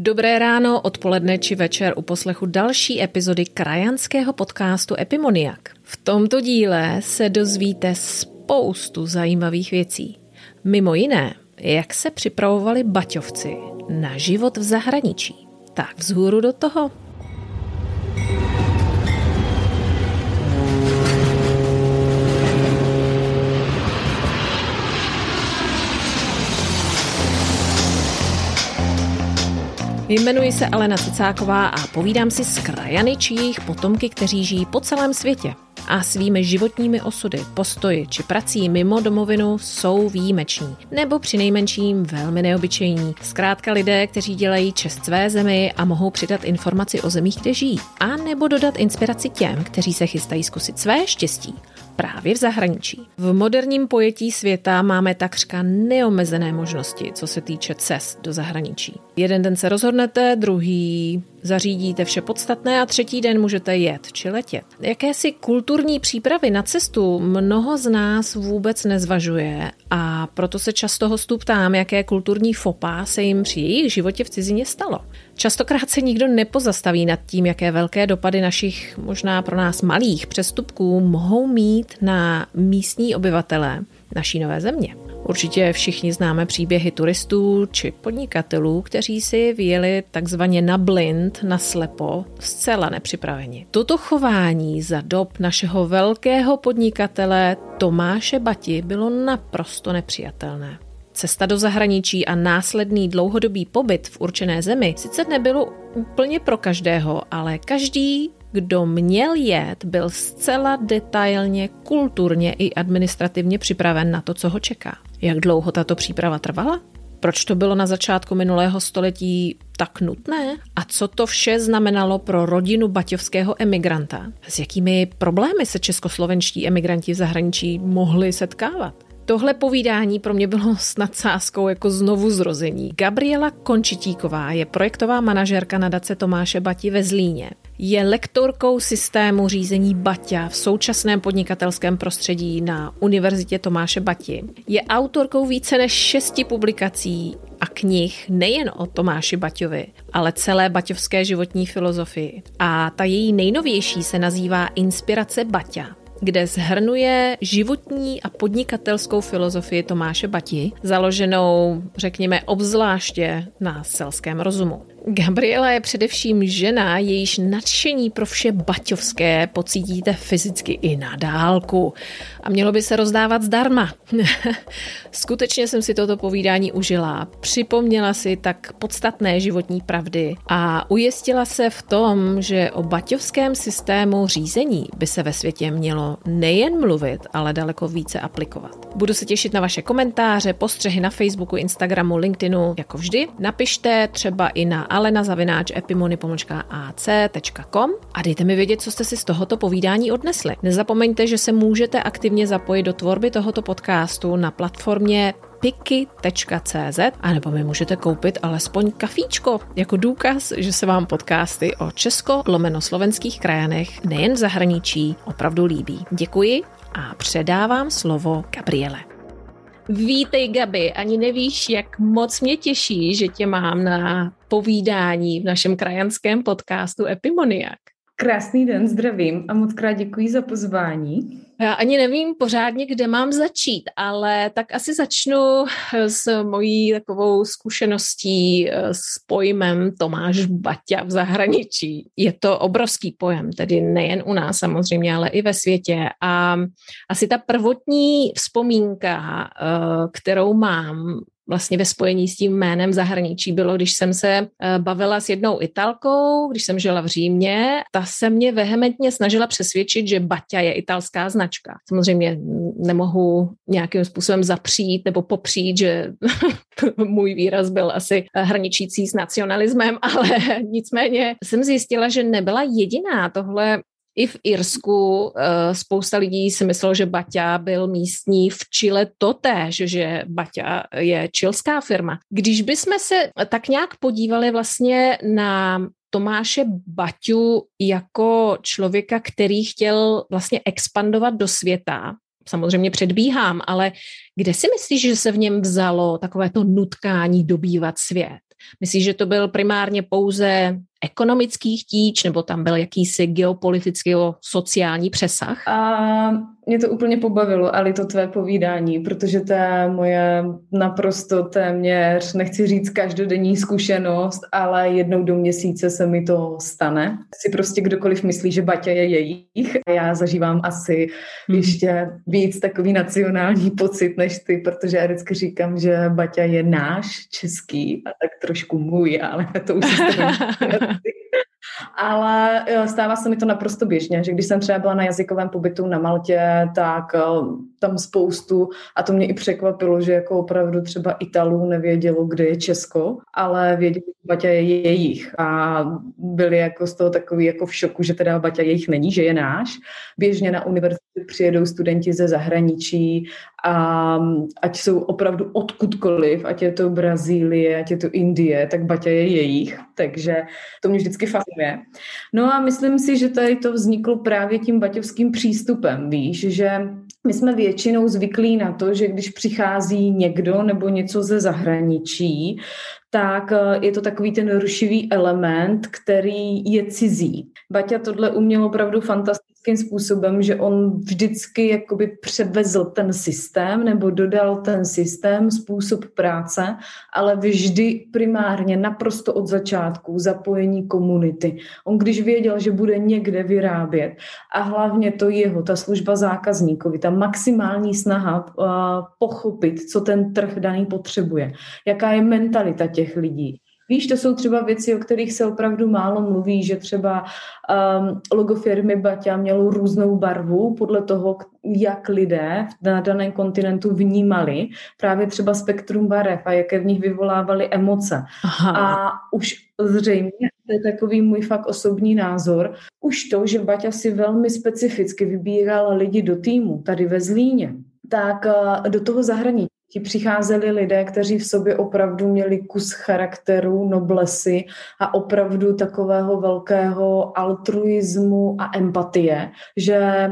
Dobré ráno, odpoledne či večer u poslechu další epizody krajanského podcastu Epimoniak. V tomto díle se dozvíte spoustu zajímavých věcí. Mimo jiné, jak se připravovali baťovci na život v zahraničí. Tak vzhůru do toho. Jmenuji se Alena Cicáková a povídám si s krajany či jejich potomky, kteří žijí po celém světě a svými životními osudy, postoji či prací mimo domovinu jsou výjimeční, nebo při nejmenším velmi neobyčejní. Zkrátka lidé, kteří dělají čest své zemi a mohou přidat informaci o zemích, kde žijí, a nebo dodat inspiraci těm, kteří se chystají zkusit své štěstí právě v zahraničí. V moderním pojetí světa máme takřka neomezené možnosti, co se týče cest do zahraničí. Jeden den se rozhodnete, druhý zařídíte vše podstatné a třetí den můžete jet či letět. Jakési kulturní přípravy na cestu mnoho z nás vůbec nezvažuje a proto se často hostů ptám, jaké kulturní fopa se jim při jejich životě v cizině stalo. Častokrát se nikdo nepozastaví nad tím, jaké velké dopady našich možná pro nás malých přestupků mohou mít na místní obyvatele naší nové země. Určitě všichni známe příběhy turistů či podnikatelů, kteří si vyjeli takzvaně na blind, na slepo, zcela nepřipraveni. Toto chování za dob našeho velkého podnikatele Tomáše Bati bylo naprosto nepřijatelné. Cesta do zahraničí a následný dlouhodobý pobyt v určené zemi sice nebylo úplně pro každého, ale každý kdo měl jet, byl zcela detailně, kulturně i administrativně připraven na to, co ho čeká. Jak dlouho tato příprava trvala? Proč to bylo na začátku minulého století tak nutné? A co to vše znamenalo pro rodinu baťovského emigranta? S jakými problémy se českoslovenští emigranti v zahraničí mohli setkávat? Tohle povídání pro mě bylo s nadsázkou jako znovu zrození. Gabriela Končitíková je projektová manažerka nadace Tomáše Bati ve Zlíně. Je lektorkou systému řízení Baťa v současném podnikatelském prostředí na Univerzitě Tomáše Bati. Je autorkou více než šesti publikací a knih nejen o Tomáši Baťovi, ale celé baťovské životní filozofii. A ta její nejnovější se nazývá Inspirace Baťa kde zhrnuje životní a podnikatelskou filozofii Tomáše Bati, založenou, řekněme, obzvláště na selském rozumu. Gabriela je především žena, jejíž nadšení pro vše baťovské pocítíte fyzicky i na dálku. A mělo by se rozdávat zdarma. Skutečně jsem si toto povídání užila. Připomněla si tak podstatné životní pravdy a ujistila se v tom, že o baťovském systému řízení by se ve světě mělo nejen mluvit, ale daleko více aplikovat. Budu se těšit na vaše komentáře, postřehy na Facebooku, Instagramu, LinkedInu, jako vždy. Napište třeba i na alena.epimony.ac.com a dejte mi vědět, co jste si z tohoto povídání odnesli. Nezapomeňte, že se můžete aktivně zapojit do tvorby tohoto podcastu na platformě piky.cz a nebo mi můžete koupit alespoň kafíčko jako důkaz, že se vám podcasty o česko-lomeno-slovenských krajanech nejen v zahraničí opravdu líbí. Děkuji a předávám slovo Gabriele. Vítej, Gabi. Ani nevíš, jak moc mě těší, že tě mám na povídání v našem krajanském podcastu Epimoniak. Krásný den, zdravím a moc krát děkuji za pozvání. Já ani nevím pořádně, kde mám začít, ale tak asi začnu s mojí takovou zkušeností s pojmem Tomáš Baťa v zahraničí. Je to obrovský pojem, tedy nejen u nás samozřejmě, ale i ve světě. A asi ta prvotní vzpomínka, eh, kterou mám vlastně ve spojení s tím jménem zahraničí bylo, když jsem se eh, bavila s jednou Italkou, když jsem žila v Římě, ta se mě vehementně snažila přesvědčit, že Baťa je italská značka. Samozřejmě nemohu nějakým způsobem zapřít nebo popřít, že můj výraz byl asi hraničící s nacionalismem, ale nicméně jsem zjistila, že nebyla jediná. Tohle i v Irsku uh, spousta lidí si myslelo, že Baťa byl místní v Chile totéž, že Baťa je čilská firma. Když bychom se tak nějak podívali vlastně na Tomáše Baťu jako člověka, který chtěl vlastně expandovat do světa, samozřejmě předbíhám, ale kde si myslíš, že se v něm vzalo takové to nutkání dobývat svět? Myslíš, že to byl primárně pouze ekonomický chtíč, nebo tam byl jakýsi geopolitický sociální přesah? A mě to úplně pobavilo, ale to tvé povídání, protože to je moje naprosto téměř, nechci říct každodenní zkušenost, ale jednou do měsíce se mi to stane. Si prostě kdokoliv myslí, že Baťa je jejich. Já zažívám asi hmm. ještě víc takový nacionální pocit než ty, protože já vždycky říkám, že Baťa je náš český a tak trošku můj, ale to už je ale eh, stává se mi to naprosto běžně, že když jsem třeba byla na jazykovém pobytu na Maltě, tak eh, tam spoustu, a to mě i překvapilo, že jako opravdu třeba Italů nevědělo, kde je Česko, ale věděli, že Baťa je jejich a byli jako z toho takový jako v šoku, že teda Baťa jejich není, že je náš. Běžně na univerzitu přijedou studenti ze zahraničí a ať jsou opravdu odkudkoliv, ať je to Brazílie, ať je to Indie, tak Baťa je jejich, takže to mě vždycky fascinuje. No a myslím si, že tady to vzniklo právě tím baťovským přístupem, víš, že my jsme většinou zvyklí na to, že když přichází někdo nebo něco ze zahraničí, tak eh, je to takový ten rušivý element, který je cizí. Baťa tohle uměl opravdu fantastickým způsobem, že on vždycky jakoby převezl ten systém nebo dodal ten systém, způsob práce, ale vždy primárně naprosto od začátku zapojení komunity. On když věděl, že bude někde vyrábět a hlavně to jeho, ta služba zákazníkovi, ta maximální snaha uh, pochopit, co ten trh daný potřebuje, jaká je mentalita těch těch lidí. Víš, to jsou třeba věci, o kterých se opravdu málo mluví, že třeba um, logo firmy Baťa mělo různou barvu podle toho, jak lidé na daném kontinentu vnímali právě třeba spektrum barev a jaké v nich vyvolávaly emoce. Aha. A už zřejmě, to je takový můj fakt osobní názor, už to, že Baťa si velmi specificky vybíral lidi do týmu tady ve Zlíně, tak uh, do toho zahraničí Ti přicházeli lidé, kteří v sobě opravdu měli kus charakteru, noblesy a opravdu takového velkého altruismu a empatie, že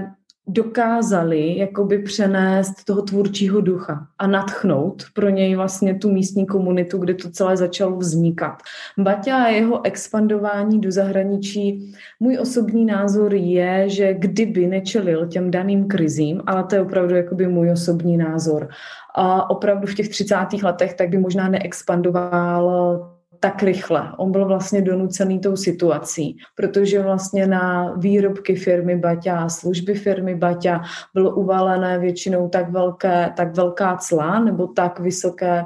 dokázali jakoby přenést toho tvůrčího ducha a natchnout pro něj vlastně tu místní komunitu, kde to celé začalo vznikat. Baťa a jeho expandování do zahraničí, můj osobní názor je, že kdyby nečelil těm daným krizím, ale to je opravdu jakoby můj osobní názor, a opravdu v těch 30. letech tak by možná neexpandoval tak rychle. On byl vlastně donucený tou situací, protože vlastně na výrobky firmy Baťa a služby firmy Baťa bylo uvalené většinou tak, velké, tak velká cla nebo tak vysoké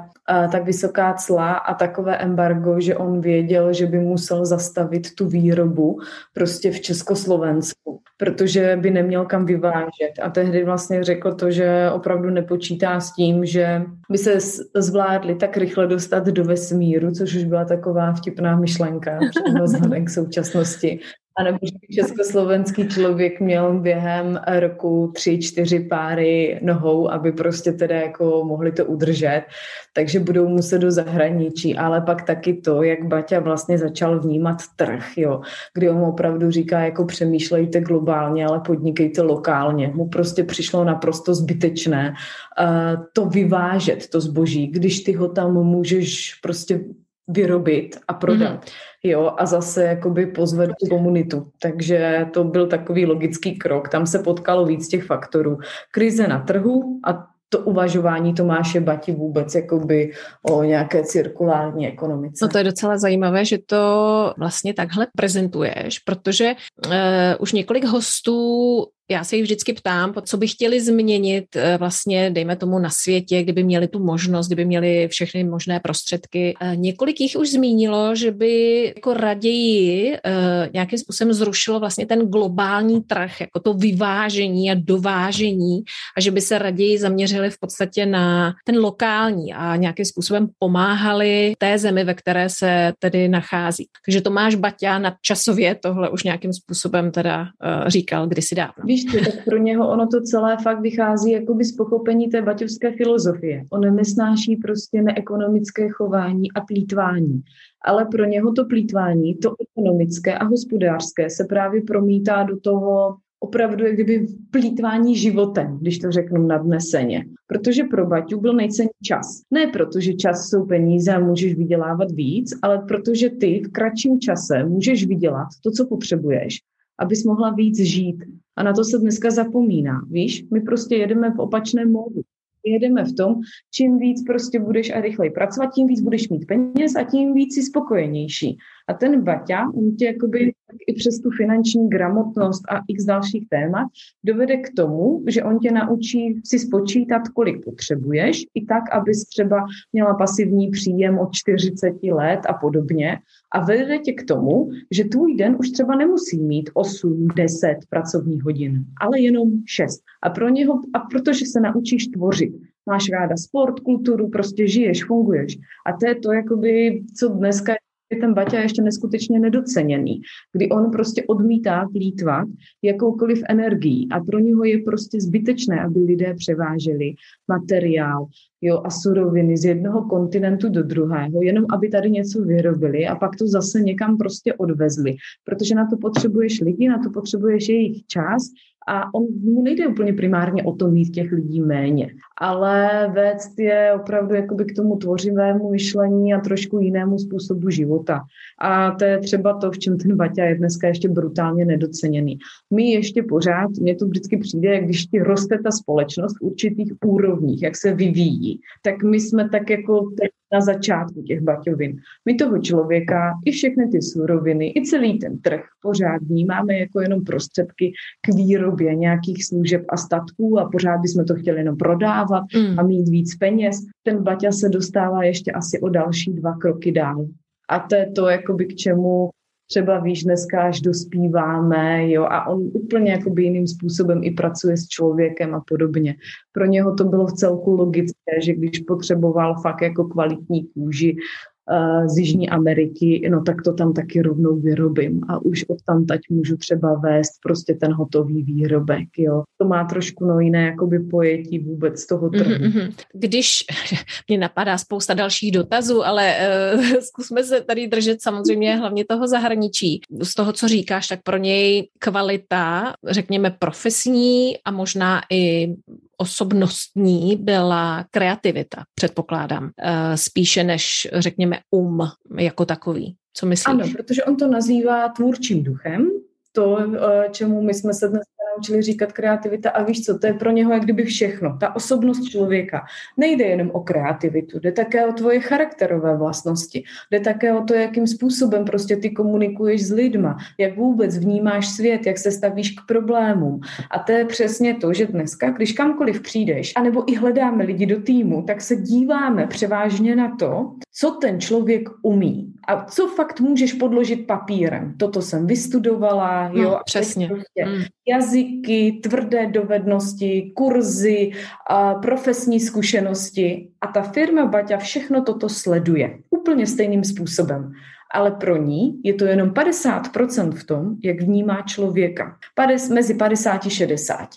tak vysoká cla a takové embargo, že on věděl, že by musel zastavit tu výrobu prostě v Československu, protože by neměl kam vyvážet. A tehdy vlastně řekl to, že opravdu nepočítá s tím, že by se zvládli tak rychle dostat do vesmíru, což už byla taková vtipná myšlenka vzhledem k současnosti. A nebo že československý člověk měl během roku tři, čtyři páry nohou, aby prostě teda jako mohli to udržet, takže budou muset do zahraničí, ale pak taky to, jak Baťa vlastně začal vnímat trh, jo, kdy on opravdu říká, jako přemýšlejte globálně, ale podnikejte lokálně. Mu prostě přišlo naprosto zbytečné uh, to vyvážet, to zboží, když ty ho tam můžeš prostě vyrobit a prodat. Mm-hmm. Jo, a zase jakoby pozvat tu komunitu. Takže to byl takový logický krok. Tam se potkalo víc těch faktorů. Krize na trhu a to uvažování Tomáše Bati vůbec jakoby o nějaké cirkulární ekonomice. No to je docela zajímavé, že to vlastně takhle prezentuješ, protože uh, už několik hostů já se jich vždycky ptám, co by chtěli změnit eh, vlastně, dejme tomu na světě, kdyby měli tu možnost, kdyby měli všechny možné prostředky. Eh, několik jich už zmínilo, že by jako raději eh, nějakým způsobem zrušilo vlastně ten globální trh, jako to vyvážení a dovážení a že by se raději zaměřili v podstatě na ten lokální a nějakým způsobem pomáhali té zemi, ve které se tedy nachází. Takže Tomáš Baťa na časově tohle už nějakým způsobem teda říkal kdysi dávno. Víš co, tak pro něho ono to celé fakt vychází jakoby z pochopení té baťovské filozofie. On nesnáší prostě neekonomické chování a plítvání. Ale pro něho to plítvání, to ekonomické a hospodářské se právě promítá do toho opravdu jak kdyby plítvání životem, když to řeknu nadneseně. Protože pro Baťu byl nejcenný čas. Ne proto, že čas jsou peníze a můžeš vydělávat víc, ale protože ty v kratším čase můžeš vydělat to, co potřebuješ, abys mohla víc žít. A na to se dneska zapomíná. Víš, my prostě jedeme v opačném módu jedeme v tom, čím víc prostě budeš a rychleji pracovat, tím víc budeš mít peněz a tím víc si spokojenější. A ten Baťa, on tě jakoby i přes tu finanční gramotnost a x dalších témat dovede k tomu, že on tě naučí si spočítat, kolik potřebuješ, i tak, abys třeba měla pasivní příjem od 40 let a podobně. A vede tě k tomu, že tvůj den už třeba nemusí mít 8, 10 pracovních hodin, ale jenom 6. A pro něho, a protože se naučíš tvořit, máš ráda sport, kulturu, prostě žiješ, funguješ. A to je to, jakoby, co dneska ten Baťa ještě neskutečně nedoceněný, kdy on prostě odmítá plítvat jakoukoliv energií a pro něho je prostě zbytečné, aby lidé převáželi materiál jo, a suroviny z jednoho kontinentu do druhého, jenom aby tady něco vyrobili a pak to zase někam prostě odvezli, protože na to potřebuješ lidi, na to potřebuješ jejich čas a on mu nejde úplně primárně o to mít těch lidí méně, ale vést je opravdu jakoby k tomu tvořivému myšlení a trošku jinému způsobu života. A to je třeba to, v čem ten Baťa je dneska ještě brutálně nedoceněný. My ještě pořád, mně to vždycky přijde, jak když ti roste ta společnost v určitých úrovních, jak se vyvíjí, tak my jsme tak jako na začátku těch baťovin. My toho člověka, i všechny ty suroviny, i celý ten trh pořád vnímáme jako jenom prostředky k výrobě nějakých služeb a statků a pořád bychom to chtěli jenom prodávat mm. a mít víc peněz. Ten baťa se dostává ještě asi o další dva kroky dál. A to je to, jakoby k čemu třeba víš, dneska až dospíváme, jo, a on úplně jakoby jiným způsobem i pracuje s člověkem a podobně. Pro něho to bylo v celku logické, že když potřeboval fakt jako kvalitní kůži, z Jižní Ameriky, no tak to tam taky rovnou vyrobím a už od tam tať můžu třeba vést prostě ten hotový výrobek, jo. To má trošku no jiné jakoby pojetí vůbec toho trhu. Mm-hmm. Když mě napadá spousta dalších dotazů, ale uh, zkusme se tady držet samozřejmě hlavně toho zahraničí. Z toho, co říkáš, tak pro něj kvalita, řekněme profesní a možná i osobnostní byla kreativita, předpokládám, eh, spíše než, řekněme, um jako takový. Co myslíš? Ano, protože on to nazývá tvůrčím duchem, to, eh, čemu my jsme se dnes naučili říkat kreativita a víš co, to je pro něho jak kdyby všechno. Ta osobnost člověka nejde jenom o kreativitu, jde také o tvoje charakterové vlastnosti, jde také o to, jakým způsobem prostě ty komunikuješ s lidma, jak vůbec vnímáš svět, jak se stavíš k problémům. A to je přesně to, že dneska, když kamkoliv přijdeš, anebo i hledáme lidi do týmu, tak se díváme převážně na to, co ten člověk umí a co fakt můžeš podložit papírem. Toto jsem vystudovala, jo. No, přesně. Prostě mm. Jazyky, tvrdé dovednosti, kurzy, profesní zkušenosti. A ta firma Baťa všechno toto sleduje úplně stejným způsobem. Ale pro ní je to jenom 50% v tom, jak vnímá člověka. Mezi 50 a 60.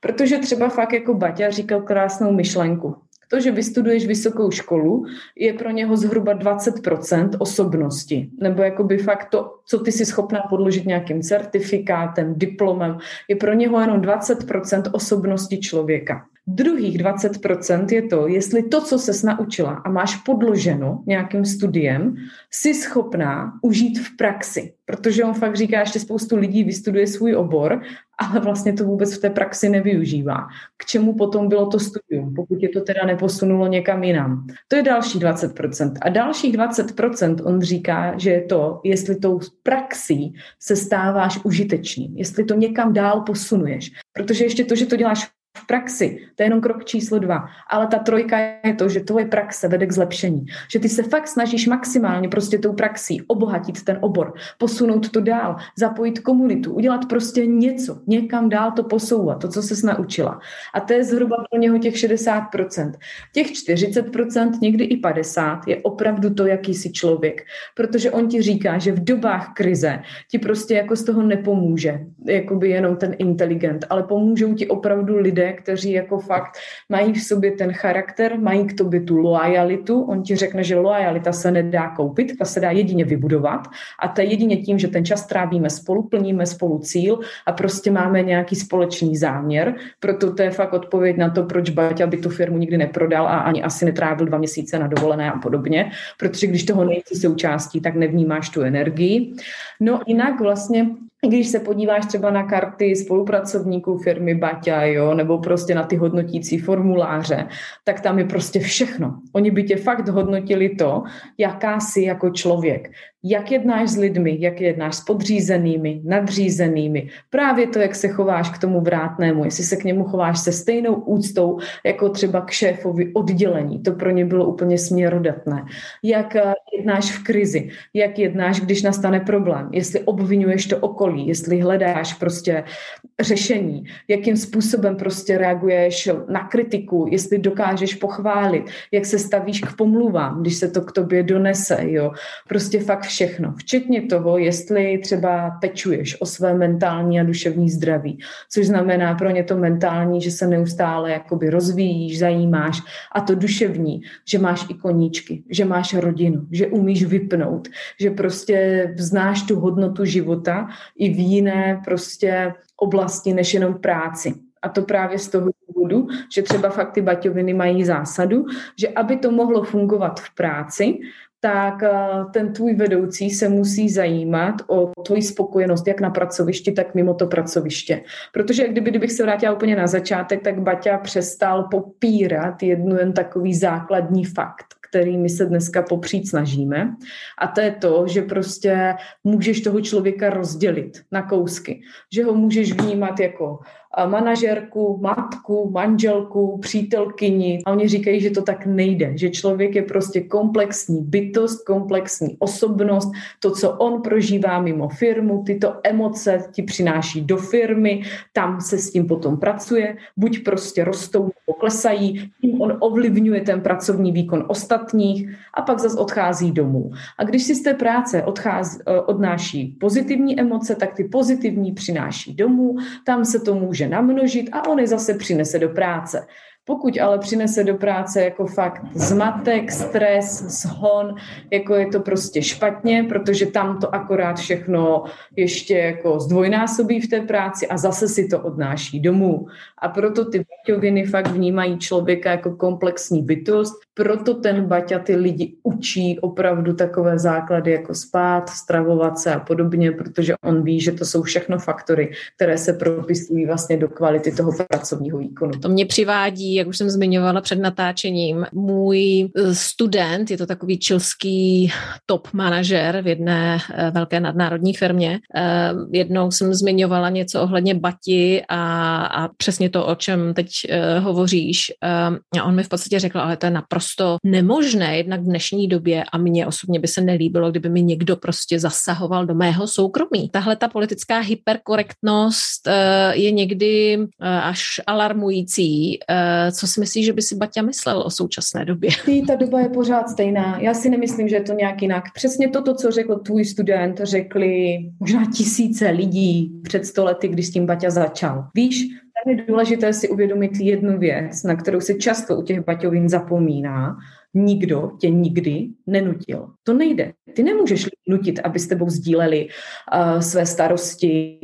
Protože třeba fakt jako Baťa říkal krásnou myšlenku. To, že vystuduješ vysokou školu, je pro něho zhruba 20% osobnosti. Nebo jakoby fakt to, co ty jsi schopná podložit nějakým certifikátem, diplomem, je pro něho jenom 20% osobnosti člověka. Druhých 20% je to, jestli to, co se naučila a máš podloženo nějakým studiem, jsi schopná užít v praxi. Protože on fakt říká, že spoustu lidí vystuduje svůj obor, ale vlastně to vůbec v té praxi nevyužívá. K čemu potom bylo to studium, pokud je to teda neposunulo někam jinam. To je další 20%. A dalších 20% on říká, že je to, jestli tou praxí se stáváš užitečným, jestli to někam dál posunuješ. Protože ještě to, že to děláš v praxi. To je jenom krok číslo dva. Ale ta trojka je to, že tvoje praxe vede k zlepšení. Že ty se fakt snažíš maximálně prostě tou praxí obohatit ten obor, posunout to dál, zapojit komunitu, udělat prostě něco, někam dál to posouvat, to, co se naučila. A to je zhruba pro něho těch 60%. Těch 40%, někdy i 50% je opravdu to, jaký jsi člověk. Protože on ti říká, že v dobách krize ti prostě jako z toho nepomůže, jakoby jenom ten inteligent, ale pomůžou ti opravdu lidé, lidé, kteří jako fakt mají v sobě ten charakter, mají k tobě tu loajalitu. On ti řekne, že loajalita se nedá koupit, ta se dá jedině vybudovat a to je jedině tím, že ten čas trávíme spolu, plníme spolu cíl a prostě máme nějaký společný záměr. Proto to je fakt odpověď na to, proč Baťa by tu firmu nikdy neprodal a ani asi netrávil dva měsíce na dovolené a podobně, protože když toho nejsi součástí, tak nevnímáš tu energii. No jinak vlastně když se podíváš třeba na karty spolupracovníků firmy Baťa, jo, nebo prostě na ty hodnotící formuláře, tak tam je prostě všechno. Oni by tě fakt hodnotili to, jaká jsi jako člověk jak jednáš s lidmi, jak jednáš s podřízenými, nadřízenými. Právě to, jak se chováš k tomu vrátnému, jestli se k němu chováš se stejnou úctou, jako třeba k šéfovi oddělení. To pro ně bylo úplně směrodatné. Jak eh, jednáš v krizi, jak jednáš, když nastane problém, jestli obvinuješ to okolí, jestli hledáš prostě řešení, jakým způsobem prostě reaguješ na kritiku, jestli dokážeš pochválit, jak se stavíš k pomluvám, když se to k tobě donese, jo. Prostě fakt všechno, včetně toho, jestli třeba pečuješ o své mentální a duševní zdraví, což znamená pro ně to mentální, že se neustále jakoby rozvíjíš, zajímáš a to duševní, že máš i koníčky, že máš rodinu, že umíš vypnout, že prostě znáš tu hodnotu života i v jiné prostě oblasti než jenom práci. A to právě z toho důvodu, že třeba fakt ty baťoviny mají zásadu, že aby to mohlo fungovat v práci, tak eh, ten tvůj vedoucí se musí zajímat o tvoji spokojenost jak na pracovišti, tak mimo to pracoviště. Protože kdyby, kdybych se vrátila úplně na začátek, tak Baťa přestal popírat jednu jen takový základní fakt, který my se dneska popřít snažíme. A to je to, že prostě můžeš toho člověka rozdělit na kousky. Že ho můžeš vnímat jako manažerku, matku, manželku, přítelkyni. A oni říkají, že to tak nejde, že člověk je prostě komplexní bytost, komplexní osobnost. To, co on prožívá mimo firmu, tyto emoce ti přináší do firmy, tam se s tím potom pracuje, buď prostě rostou nebo klesají, tím on ovlivňuje ten pracovní výkon ostatních a pak zase odchází domů. A když si z té práce odchází, eh, odnáší pozitivní emoce, tak ty pozitivní přináší domů, tam se to může může namnožit a on je zase přinese do práce. Pokud ale přinese do práce jako fakt zmatek, stres, zhon, jako je to prostě špatně, protože tam to akorát všechno ještě jako zdvojnásobí v té práci a zase si to odnáší domů. A proto ty baťoviny fakt vnímají člověka jako komplexní bytost, proto ten Baťa ty lidi učí opravdu takové základy jako spát, stravovat se a podobně, protože on ví, že to jsou všechno faktory, které se propisují vlastně do kvality toho pracovního výkonu. To mě přivádí, jak už jsem zmiňovala před natáčením, můj eh, student, je to takový čilský top manažer v jedné eh, velké nadnárodní firmě. Eh, jednou jsem zmiňovala něco ohledně Bati a, a přesně to, o čem teď hovoříš. A on mi v podstatě řekl, ale to je naprosto nemožné, jednak v dnešní době a mně osobně by se nelíbilo, kdyby mi někdo prostě zasahoval do mého soukromí. Tahle ta politická hyperkorektnost je někdy až alarmující. Co si myslíš, že by si Baťa myslel o současné době? Ta doba je pořád stejná. Já si nemyslím, že je to nějak jinak. Přesně toto, co řekl tvůj student, řekli možná tisíce lidí před stolety, když s tím Baťa začal. Víš, tam je důležité si uvědomit jednu věc, na kterou se často u těch baťovin zapomíná. Nikdo tě nikdy nenutil. To nejde. Ty nemůžeš nutit, aby s tebou sdíleli uh, své starosti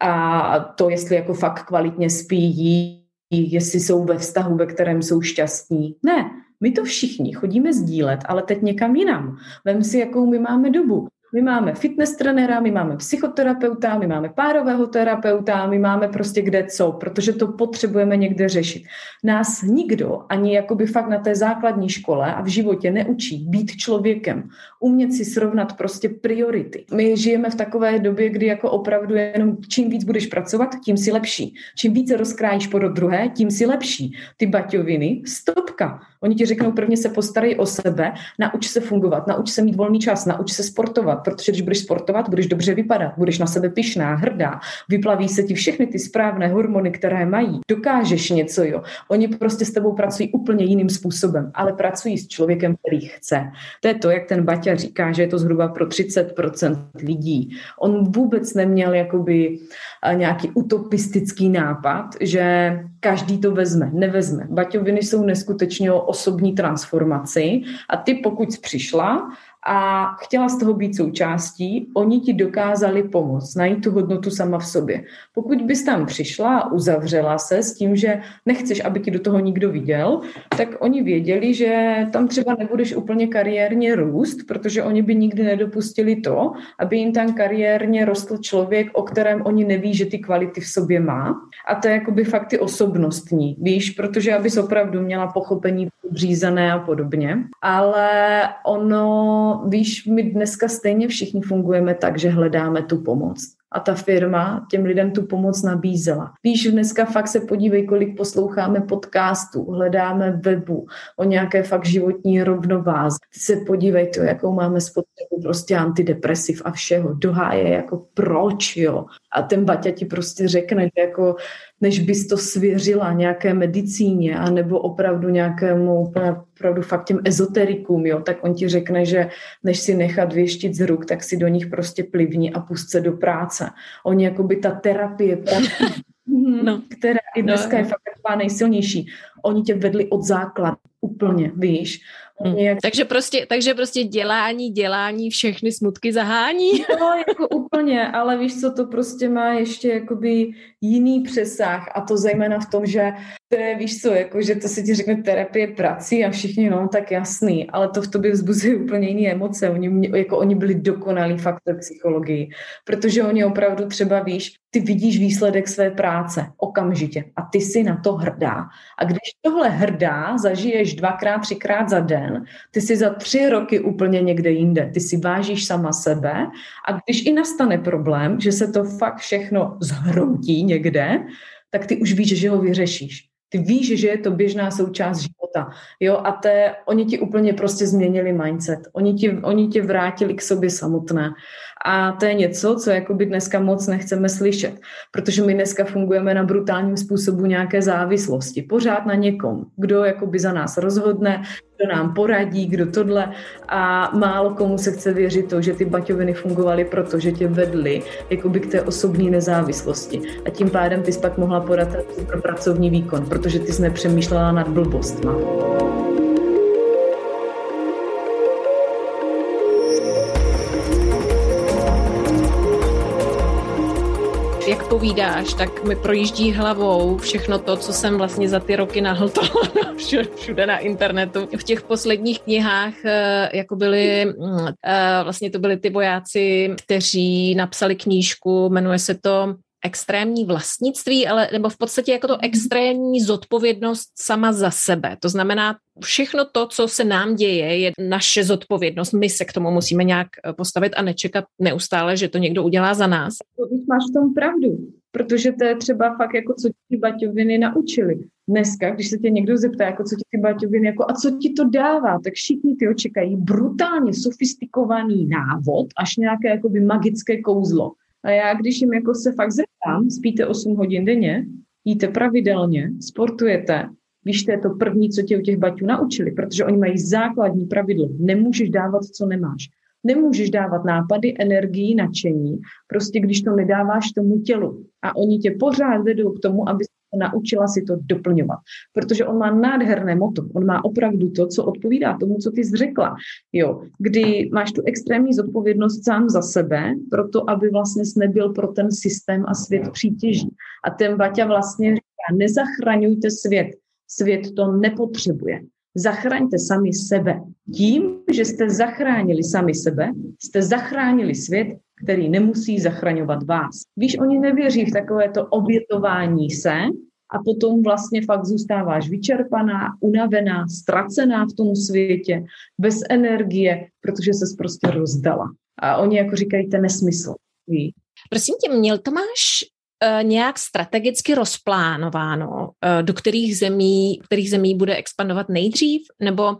a to, jestli jako fakt kvalitně spí, jí, jestli jsou ve vztahu, ve kterém jsou šťastní. Ne, my to všichni chodíme sdílet, ale teď někam jinam. Vem si, jakou my máme dobu. My máme fitness trenéra, my máme psychoterapeuta, my máme párového terapeuta, my máme prostě kde co, protože to potřebujeme někde řešit. Nás nikdo ani jakoby fakt na té základní škole a v životě neučí být člověkem, umět si srovnat prostě priority. My žijeme v takové době, kdy jako opravdu jenom čím víc budeš pracovat, tím si lepší. Čím více rozkrájíš po druhé, tím si lepší. Ty baťoviny, stopka. Oni ti řeknou, prvně se postarej o sebe, nauč se fungovat, nauč se mít volný čas, nauč se sportovat, sportovat, protože když budeš sportovat, budeš dobře vypadat, budeš na sebe pyšná, hrdá, vyplaví se ti všechny ty správné hormony, které mají, dokážeš něco, jo. Oni prostě s tebou pracují úplně jiným způsobem, ale pracují s člověkem, který chce. To je to, jak ten Baťa říká, že je to zhruba pro 30% lidí. On vůbec neměl jakoby eh, nějaký utopistický nápad, že každý to vezme, nevezme. Baťoviny jsou neskutečně o osobní transformaci a ty pokud přišla a chtěla z toho být součástí, oni ti dokázali pomoct, najít tu hodnotu sama v sobě. Pokud bys tam přišla a uzavřela se s tím, že nechceš, aby ti do toho nikdo viděl, tak oni věděli, že tam třeba nebudeš úplně kariérně růst, protože oni by nikdy nedopustili to, aby jim tam kariérně rostl člověk, o kterém oni neví, že ty kvality v sobě má. A to je jakoby fakt ty osobnostní, víš, protože abys opravdu měla pochopení řízené a podobně. Ale ono víš, my dneska stejně všichni fungujeme tak, že hledáme tu pomoc a ta firma těm lidem tu pomoc nabízela. Víš, dneska fakt se podívej, kolik posloucháme podcastů, hledáme webu o nějaké fakt životní rovnováze. Ty se podívej, to, jakou máme spotřebu prostě antidepresiv a všeho. Doháje jako proč, jo. A ten Baťa ti prostě řekne, že jako než bys to svěřila nějaké medicíně a nebo opravdu nějakému opravdu fakt těm ezoterikům, jo, tak on ti řekne, že než si nechat věštit z ruk, tak si do nich prostě plivni a pust se do práce. Oni jako by ta terapie, no. která i dneska no, je fakt taková nejsilnější, oni tě vedli od základu úplně, víš. Hmm. Jak... Takže, prostě, takže prostě dělání, dělání, všechny smutky zahání. No, jako úplně, ale víš co, to prostě má ještě jakoby jiný přesah a to zejména v tom, že to je, víš co, jako, že to se ti řekne terapie prací a všichni, no, tak jasný, ale to v tobě vzbuzuje úplně jiné emoce. Oni, jako oni byli dokonalý faktor psychologii, protože oni opravdu třeba, víš, ty vidíš výsledek své práce okamžitě a ty si na to hrdá. A když tohle hrdá zažiješ dvakrát, třikrát za den, ty si za tři roky úplně někde jinde. Ty si vážíš sama sebe a když i nastane problém, že se to fakt všechno zhroutí někde, tak ty už víš, že ho vyřešíš. Ty víš, že je to běžná součást života. Jo, a te, oni ti úplně prostě změnili mindset. Oni ti, oni tě vrátili k sobě samotné. A to je něco, co jakoby dneska moc nechceme slyšet, protože my dneska fungujeme na brutálním způsobu nějaké závislosti. Pořád na někom, kdo jakoby za nás rozhodne, kdo nám poradí, kdo tohle a málo komu se chce věřit to, že ty baťoviny fungovaly proto, že tě vedly jakoby k té osobní nezávislosti a tím pádem ty jsi pak mohla podat pro pracovní výkon, protože ty jsi nepřemýšlela nad blbostma. Jak povídáš, tak mi projíždí hlavou všechno to, co jsem vlastně za ty roky nahltala všude na internetu. V těch posledních knihách eh, jako byly, mm, eh, vlastně to byly ty vojáci, kteří napsali knížku, jmenuje se to extrémní vlastnictví, ale nebo v podstatě jako to mhm. extrémní zodpovědnost sama za sebe. To znamená, všechno to, co se nám děje, je naše zodpovědnost. My se k tomu musíme nějak eh, postavit a nečekat neustále, že to někdo udělá za nás. Máš v tom pravdu, protože to je třeba fakt jako co ti baťoviny naučili. Dneska, když se tě někdo zeptá, jako co ti ty baťoviny, jako a co ti to dává, tak všichni ty očekají brutálně sofistikovaný návod, až nějaké jakoby magické kouzlo. A já, když jim jako se fakt zeptám, spíte 8 hodin denně, jíte pravidelně, sportujete, víš, to je to první, co tě u těch baťů naučili, protože oni mají základní pravidlo. Nemůžeš dávat, co nemáš. Nemůžeš dávat nápady, energii, nadšení, prostě když to nedáváš tomu tělu. A oni tě pořád vedou k tomu, aby naučila si to doplňovat. Protože on má nádherné moto. On má opravdu to, co odpovídá tomu, co ty jsi řekla. Jo, kdy máš tu extrémní zodpovědnost sám za sebe, proto aby vlastně nebyl pro ten systém a svět přítěží. A ten Baťa vlastně říká, nezachraňujte svět. Svět to nepotřebuje. Zachraňte sami sebe. Tím, že jste zachránili sami sebe, jste zachránili svět který nemusí zachraňovat vás. Víš, oni nevěří v takovéto obětování se a potom vlastně fakt zůstáváš vyčerpaná, unavená, ztracená v tom světě, bez energie, protože se prostě rozdala. A oni jako říkají, ten nesmysl. Ví. Prosím tě, měl to máš uh, nějak strategicky rozplánováno, uh, do kterých zemí, kterých zemí bude expandovat nejdřív? Nebo uh,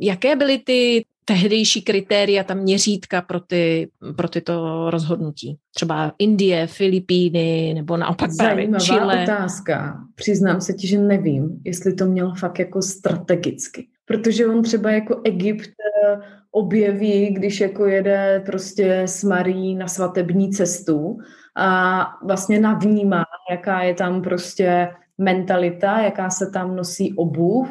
jaké byly ty tehdejší kritéria, ta měřítka pro, ty, pro tyto rozhodnutí? Třeba Indie, Filipíny nebo naopak právě Chile? otázka. Přiznám se ti, že nevím, jestli to měl fakt jako strategicky. Protože on třeba jako Egypt eh, objeví, když jako jede prostě s Marí na svatební cestu a vlastně navnímá, jaká je tam prostě mentalita, jaká se tam nosí obuv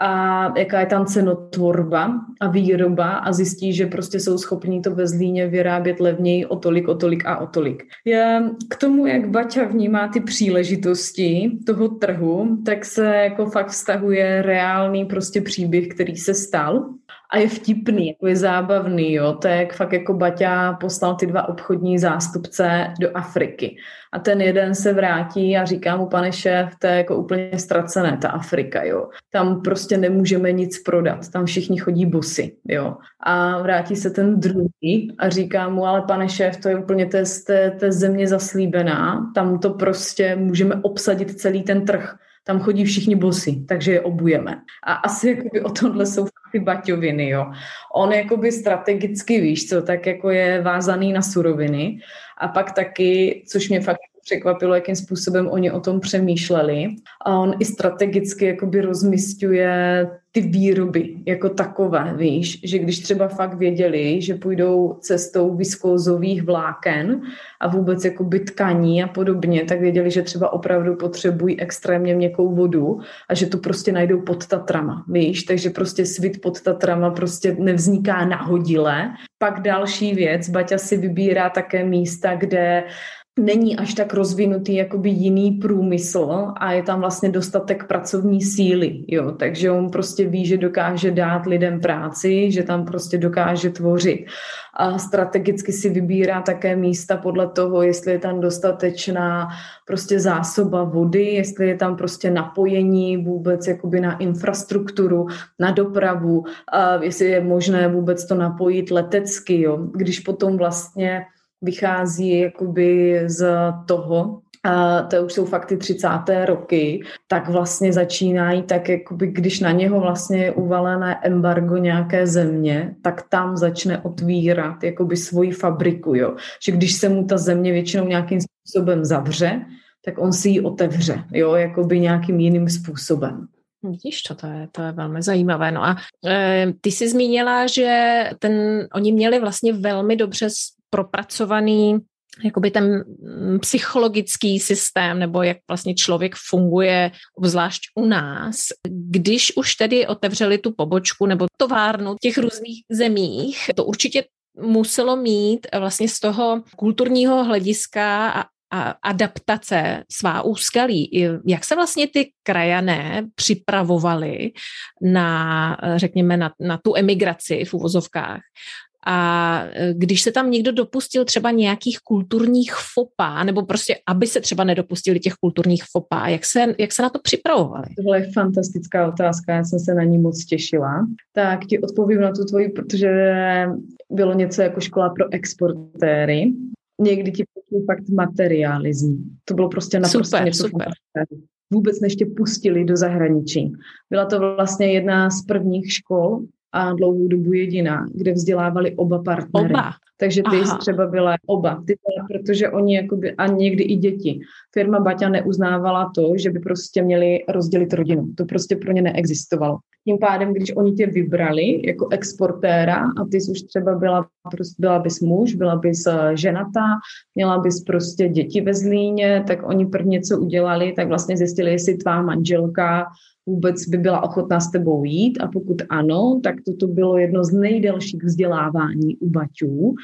a jaká je tam cenotvorba a výroba a zjistí, že prostě jsou schopní to ve Zlíně vyrábět levněji o tolik, o tolik a o tolik. Já k tomu, jak Baťa vnímá ty příležitosti toho trhu, tak se jako fakt vztahuje reálný prostě příběh, který se stal a je vtipný, jako je zábavný, jo, to je jak fakt jako Baťa poslal ty dva obchodní zástupce do Afriky a ten jeden se vrátí a říká mu, pane šéf, to je jako úplně ztracené, ta Afrika, jo. Tam prostě nemůžeme nic prodat, tam všichni chodí busy, jo. A vrátí se ten druhý a říká mu, ale pane šéf, to je úplně té, té, té země zaslíbená, tam to prostě můžeme obsadit celý ten trh tam chodí všichni bosy, takže je obujeme. A asi jakoby o tomhle jsou ty baťoviny, jo. On jakoby strategicky, víš co, tak jako je vázaný na suroviny a pak taky, což mě fakt překvapilo, jakým způsobem oni o tom přemýšleli. A on i strategicky jakoby rozmistuje ty výroby jako takové, víš, že když třeba fakt věděli, že půjdou cestou viskózových vláken a vůbec jakoby tkaní a podobně, tak věděli, že třeba opravdu potřebují extrémně měkkou vodu a že to prostě najdou pod Tatrama, víš, takže prostě svit pod Tatrama prostě nevzniká nahodile. Pak další věc, Baťa si vybírá také místa, kde není až tak rozvinutý jakoby jiný průmysl a je tam vlastně dostatek pracovní síly, jo, takže on prostě ví, že dokáže dát lidem práci, že tam prostě dokáže tvořit. A strategicky si vybírá také místa podle toho, jestli je tam dostatečná prostě zásoba vody, jestli je tam prostě napojení vůbec jakoby na infrastrukturu, na dopravu, a jestli je možné vůbec to napojit letecky, jo, když potom vlastně vychází jakoby z toho, a to už jsou fakt ty 30. roky, tak vlastně začínají tak, jakoby, když na něho vlastně je uvalené embargo nějaké země, tak tam začne otvírat jakoby svoji fabriku, jo. Že když se mu ta země většinou nějakým způsobem zavře, tak on si ji otevře, jo, jakoby nějakým jiným způsobem. Vidíš to, to je, to je velmi zajímavé. No a e, ty jsi zmínila, že ten, oni měli vlastně velmi dobře propracovaný jakoby ten mm, psychologický systém, nebo jak vlastně člověk funguje, obzvlášť u nás. Když už tedy otevřeli tu pobočku nebo továrnu v těch různých zemích, to určitě muselo mít vlastně z toho kulturního hlediska a a adaptace svá úskalí. Jak se vlastně ty krajané připravovali na, řekněme, na, na tu emigraci v uvozovkách a e, když se tam někdo dopustil třeba nějakých kulturních fopá, nebo prostě, aby se třeba nedopustili těch kulturních fopá, jak se, jak se na to připravovali? Tohle je fantastická otázka, já jsem se na ní moc těšila. Tak ti odpovím na tu tvoji, protože bylo něco jako škola pro exportéry. Někdy ti pošli fakt materialism. To bylo prostě naprosto super, něco super. Vůbec než tě pustili do zahraničí. Byla to vlastně jedna z prvních škol, a dlouhou dobu jediná, kde vzdělávali oba partnery. Oba. Takže ty Aha. třeba byla oba, ty, protože oni jakoby, a někdy i děti. Firma Baťa neuznávala to, že by prostě měli rozdělit rodinu. To prostě pro ně neexistovalo. Tím pádem, když oni tě vybrali jako exportéra a ty jsi už třeba byla, prostě byla bys muž, byla bys eh, ženatá, měla bys prostě děti ve Zlíně, tak oni prvně, co udělali, tak vlastně zjistili, jestli tvá manželka vůbec by byla ochotná s tebou jít a pokud ano, tak toto bylo jedno z nejdelších vzdělávání u Baťů.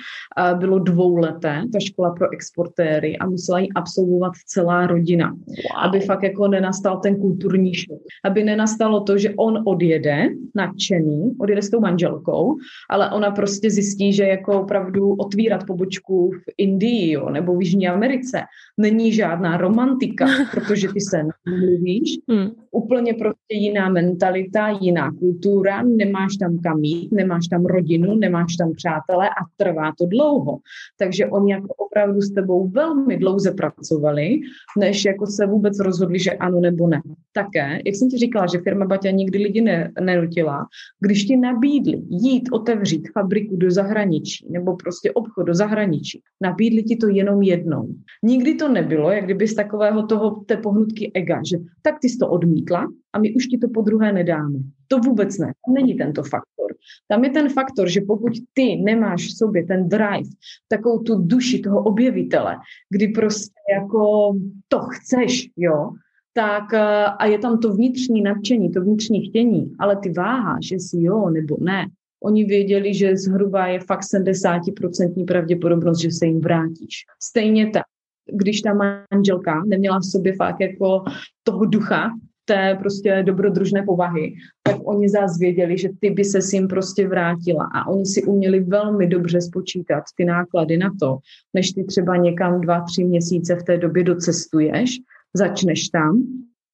Bylo dvouleté, ta škola pro exportéry a musela ji absolvovat celá rodina, wow. aby fakt jako nenastal ten kulturní šok. Aby nenastalo to, že on odjede nadšený, odjede s tou manželkou, ale ona prostě zjistí, že jako opravdu otvírat pobočku v Indii jo, nebo v Jižní Americe není žádná romantika, protože ty se mluvíš, hmm. úplně pro prostě jiná mentalita, jiná kultura, nemáš tam kam jít, nemáš tam rodinu, nemáš tam přátelé a trvá to dlouho. Takže oni jako opravdu s tebou velmi dlouze pracovali, než jako se vůbec rozhodli, že ano nebo ne. Také, jak jsem ti říkala, že firma Baťa nikdy lidi ne, nenutila, když ti nabídli jít otevřít fabriku do zahraničí nebo prostě obchod do zahraničí, nabídli ti to jenom jednou. Nikdy to nebylo, jak kdyby z takového toho té pohnutky ega, že tak ty jsi to odmítla a my už ti to po druhé nedáme. To vůbec ne. Není tento faktor. Tam je ten faktor, že pokud ty nemáš v sobě ten drive, takovou tu duši toho objevitele, kdy prostě jako to chceš, jo, tak eh, a je tam to vnitřní nadšení, to vnitřní chtění, ale ty váháš, jestli jo nebo ne. Oni věděli, že zhruba je fakt 70% pravděpodobnost, že se jim vrátíš. Stejně tak, když ta manželka neměla v sobě fakt jako toho ducha, té prostě dobrodružné povahy, tak oni zás věděli, že ty by se s jim prostě vrátila a oni si uměli velmi dobře spočítat ty náklady na to, než ty třeba někam dva, tři měsíce v té době docestuješ, začneš tam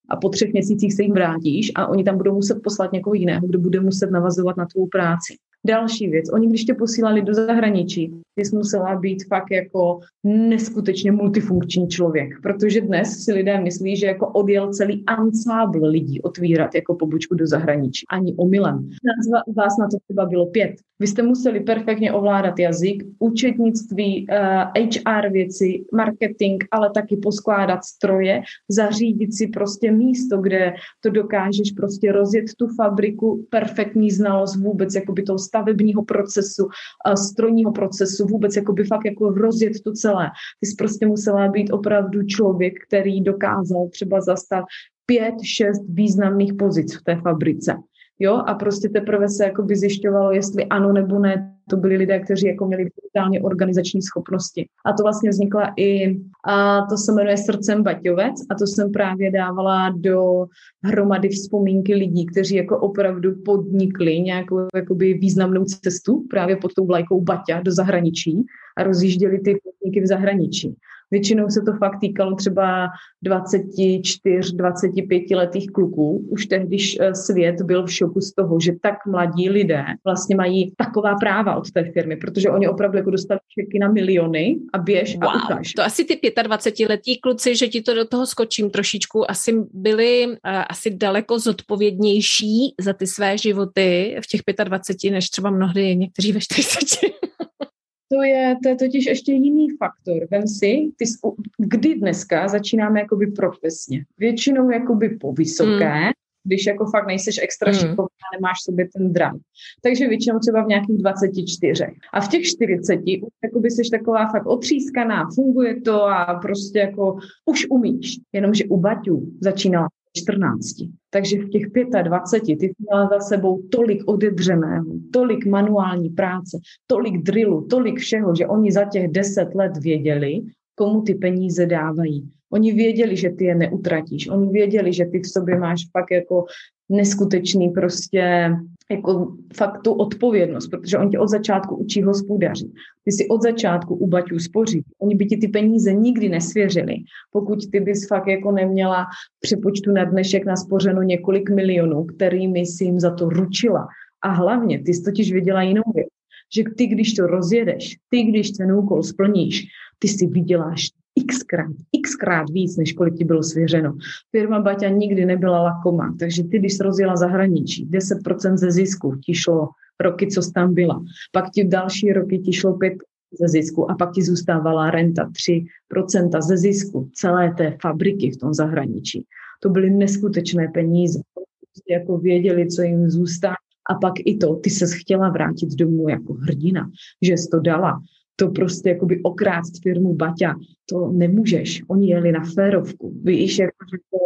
a po třech měsících se jim vrátíš a oni tam budou muset poslat někoho jiného, kdo bude muset navazovat na tvou práci. Další věc, oni když tě posílali do zahraničí, ty jsi musela být fakt jako neskutečně multifunkční člověk, protože dnes si lidé myslí, že jako odjel celý ansábl lidí otvírat jako pobočku do zahraničí. Ani omylem. Vás na to třeba bylo pět. Vy jste museli perfektně ovládat jazyk, účetnictví, HR eh, věci, marketing, ale taky poskládat stroje, zařídit si prostě místo, kde to dokážeš prostě rozjet tu fabriku, perfektní znalost vůbec jakoby toho stavebního procesu, strojního procesu, vůbec jakoby fakt jako rozjet to celé. Ty jsi prostě musela být opravdu člověk, který dokázal třeba zastat pět, šest významných pozic v té fabrice jo, a prostě teprve se jakoby zjišťovalo, jestli ano nebo ne, to byli lidé, kteří jako měli totálně organizační schopnosti. A to vlastně vznikla i, a to se jmenuje Srdcem Baťovec a to jsem právě dávala do hromady vzpomínky lidí, kteří jako opravdu podnikli nějakou jakoby významnou cestu právě pod tou vlajkou Baťa do zahraničí a rozjížděli ty podniky v zahraničí. Většinou se to fakt týkalo třeba 24, 25 letých kluků. Už tehdy, když eh, svět byl v šoku z toho, že tak mladí lidé vlastně mají taková práva od té firmy, protože oni opravdu jako dostali čeky na miliony a běž wow, a ukaž. To asi ty 25-letí kluci, že ti to do toho skočím trošičku, asi byli uh, asi daleko zodpovědnější za ty své životy v těch 25, než třeba mnohdy někteří ve 40 to je, to je totiž ještě jiný faktor. Vem si, ty, kdy dneska začínáme jakoby profesně. Většinou jakoby po vysoké, mm. když jako fakt nejseš extra mm. šikovná, nemáš sobě ten dram. Takže většinou třeba v nějakých 24. A v těch 40 už jakoby jsi taková fakt otřískaná, funguje to a prostě jako už umíš. Jenomže u Baťů začínala 14. Takže v těch 25 ty měla za sebou tolik odedřeného, tolik manuální práce, tolik drillu, tolik všeho, že oni za těch 10 let věděli, komu ty peníze dávají. Oni věděli, že ty je neutratíš. Oni věděli, že ty v sobě máš fakt jako neskutečný prostě jako fakt tu odpovědnost, protože on tě od začátku učí hospodařit. Ty si od začátku u Baťů spoří. Oni by ti ty peníze nikdy nesvěřili, pokud ty bys fakt jako neměla přepočtu na dnešek naspořeno několik milionů, kterými si jim za to ručila. A hlavně, ty jsi totiž viděla jinou věc, že ty, když to rozjedeš, ty, když ten úkol splníš, ty si vyděláš xkrát, xkrát víc, než kolik ti bylo svěřeno. Firma Baťa nikdy nebyla lakomá, takže ty, když rozjela zahraničí, 10% ze zisku ti šlo roky, co jsi tam byla. Pak ti další roky ti šlo 5 ze zisku a pak ti zůstávala renta 3% ze zisku celé té fabriky v tom zahraničí. To byly neskutečné peníze. Prostě jako věděli, co jim zůstává. A pak i to, ty se chtěla vrátit domů jako hrdina, že jsi to dala to prostě jakoby okrást firmu Baťa, to nemůžeš. Oni jeli na férovku. Víš, jako, že to,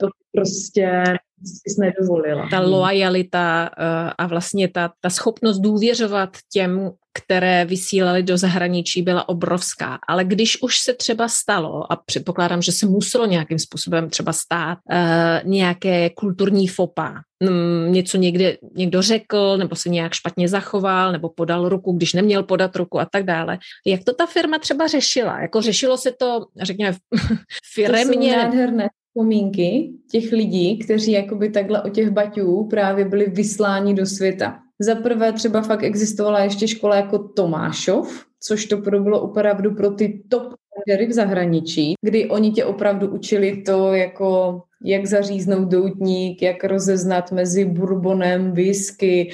to prostě jsi nedovolila. Ta loajalita uh, a vlastně ta, ta schopnost důvěřovat těm, které vysílali do zahraničí, byla obrovská. Ale když už se třeba stalo, a předpokládám, že se muselo nějakým způsobem třeba stát uh, nějaké kulturní fopa, um, něco někde někdo řekl, nebo se nějak špatně zachoval, nebo podal ruku, když neměl podat ruku a tak dále. Jak to ta firma třeba řešila? Jako řešilo se to, řekněme, firemně? To jsou nádherné vzpomínky těch lidí, kteří jakoby takhle o těch baťů právě byli vysláni do světa. Za prvé třeba fakt existovala ještě škola jako Tomášov, což to bylo opravdu pro ty top v zahraničí, kdy oni tě opravdu učili to jako jak zaříznout doutník, jak rozeznat mezi bourbonem, whisky,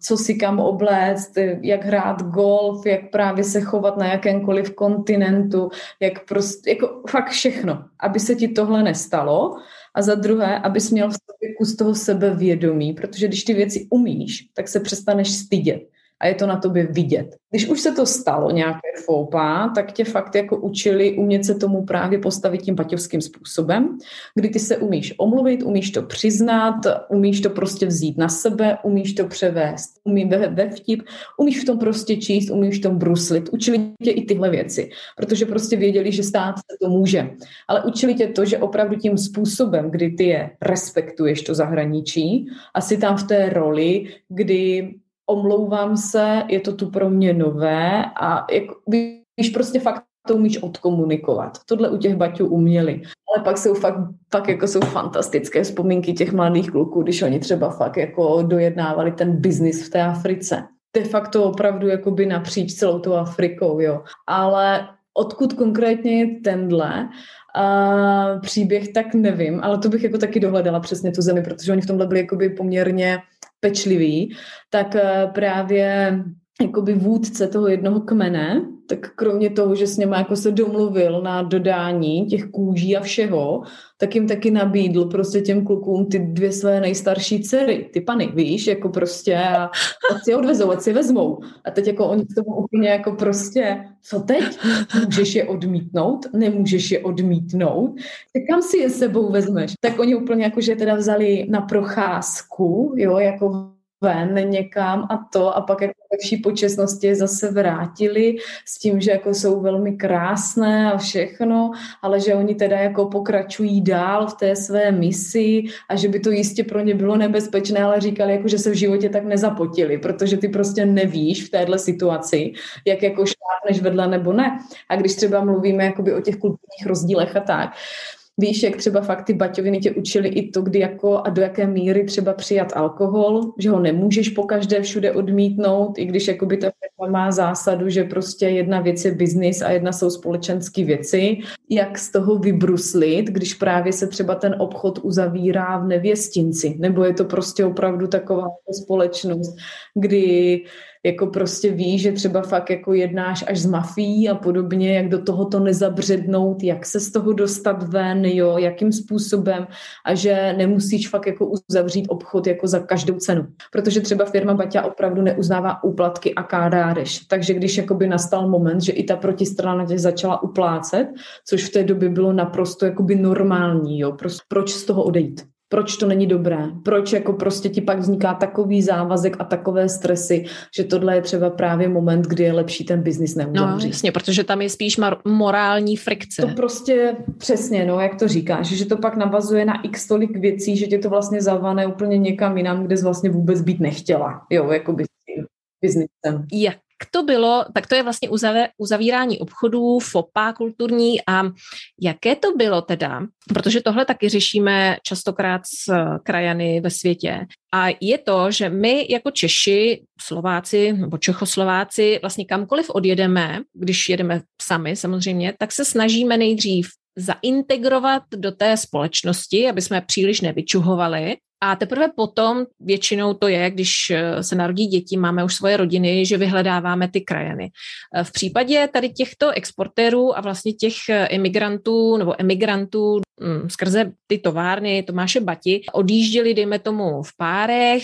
co si kam obléct, jak hrát golf, jak právě se chovat na jakémkoliv kontinentu, jak prostě, jako fakt všechno, aby se ti tohle nestalo. A za druhé, abys měl v sobě kus toho sebevědomí, protože když ty věci umíš, tak se přestaneš stydět a je to na tobě vidět. Když už se to stalo nějaké foupa, tak tě fakt jako učili umět se tomu právě postavit tím paťovským způsobem, kdy ty se umíš omluvit, umíš to přiznat, umíš to prostě vzít na sebe, umíš to převést, umíš ve, ve vtip, umíš v tom prostě číst, umíš v tom bruslit. Učili tě i tyhle věci, protože prostě věděli, že stát se to může. Ale učili tě to, že opravdu tím způsobem, kdy ty je respektuješ to zahraničí a si tam v té roli, kdy omlouvám se, je to tu pro mě nové a jako, víš, prostě fakt to umíš odkomunikovat. Tohle u těch baťů uměli. Ale pak jsou fakt, fakt jako jsou fantastické vzpomínky těch mladých kluků, když oni třeba fakt jako dojednávali ten biznis v té Africe. De facto opravdu jakoby napříč celou tou Afrikou, jo. Ale odkud konkrétně je tenhle uh, příběh, tak nevím, ale to bych jako taky dohledala přesně tu zemi, protože oni v tomhle byli jakoby poměrně pečlivý, tak eh, právě jakoby vůdce toho jednoho kmene, tak kromě toho, že s něma jako se domluvil na dodání těch kůží a všeho, tak jim taky nabídl prostě těm klukům ty dvě své nejstarší dcery, ty pany, víš, jako prostě a, a si je odvezou, ať si vezmou. A teď jako oni k tomu úplně jako prostě, co teď? Můžeš je odmítnout? Nemůžeš je odmítnout? Tak kam si je sebou vezmeš? Tak oni úplně jako, že teda vzali na procházku, jo, jako ven někam a to a pak jako vší počestnosti zase vrátili s tím, že jako jsou velmi krásné a všechno, ale že oni teda jako pokračují dál v té své misi a že by to jistě pro ně bylo nebezpečné, ale říkali jako, že se v životě tak nezapotili, protože ty prostě nevíš v téhle situaci, jak jako šlápneš vedle nebo ne. A když třeba mluvíme jakoby o těch kulturních rozdílech a tak, Víš, jak třeba fakt ty baťoviny tě učili i to, kdy jako a do jaké míry třeba přijat alkohol, že ho nemůžeš po každé všude odmítnout, i když jakoby ta firma má zásadu, že prostě jedna věc je biznis a jedna jsou společenské věci. Jak z toho vybruslit, když právě se třeba ten obchod uzavírá v nevěstinci, nebo je to prostě opravdu taková společnost, kdy jako prostě ví, že třeba fakt jako jednáš až z mafií a podobně, jak do toho to nezabřednout, jak se z toho dostat ven, jo, jakým způsobem a že nemusíš fakt jako uzavřít obchod jako za každou cenu. Protože třeba firma Baťa opravdu neuznává úplatky a kádáreš. Takže když jakoby nastal moment, že i ta protistrana tě začala uplácet, což v té době bylo naprosto jakoby normální, jo, proč z toho odejít? Proč to není dobré, proč jako prostě ti pak vzniká takový závazek a takové stresy, že tohle je třeba právě moment, kdy je lepší ten biznis neuzavřít. No jasně, protože tam je spíš morální frikce. To prostě přesně, no, jak to říkáš, že to pak navazuje na x tolik věcí, že tě to vlastně zavane úplně někam jinam, kde jsi vlastně vůbec být nechtěla, jo, jako by biznisem. Jak to bylo, tak to je vlastně uzavírání obchodů, FOPA kulturní. A jaké to bylo teda, protože tohle taky řešíme častokrát s krajany ve světě. A je to, že my jako Češi, Slováci nebo Čechoslováci vlastně kamkoliv odjedeme, když jedeme sami samozřejmě, tak se snažíme nejdřív zaintegrovat do té společnosti, aby jsme příliš nevyčuhovali a teprve potom většinou to je, když eh, se narodí děti, máme už svoje rodiny, že vyhledáváme ty krajiny. Eh, v případě tady těchto exportérů a vlastně těch eh, imigrantů nebo emigrantů mm, skrze ty továrny Tomáše Bati odjížděli, dejme tomu, v párech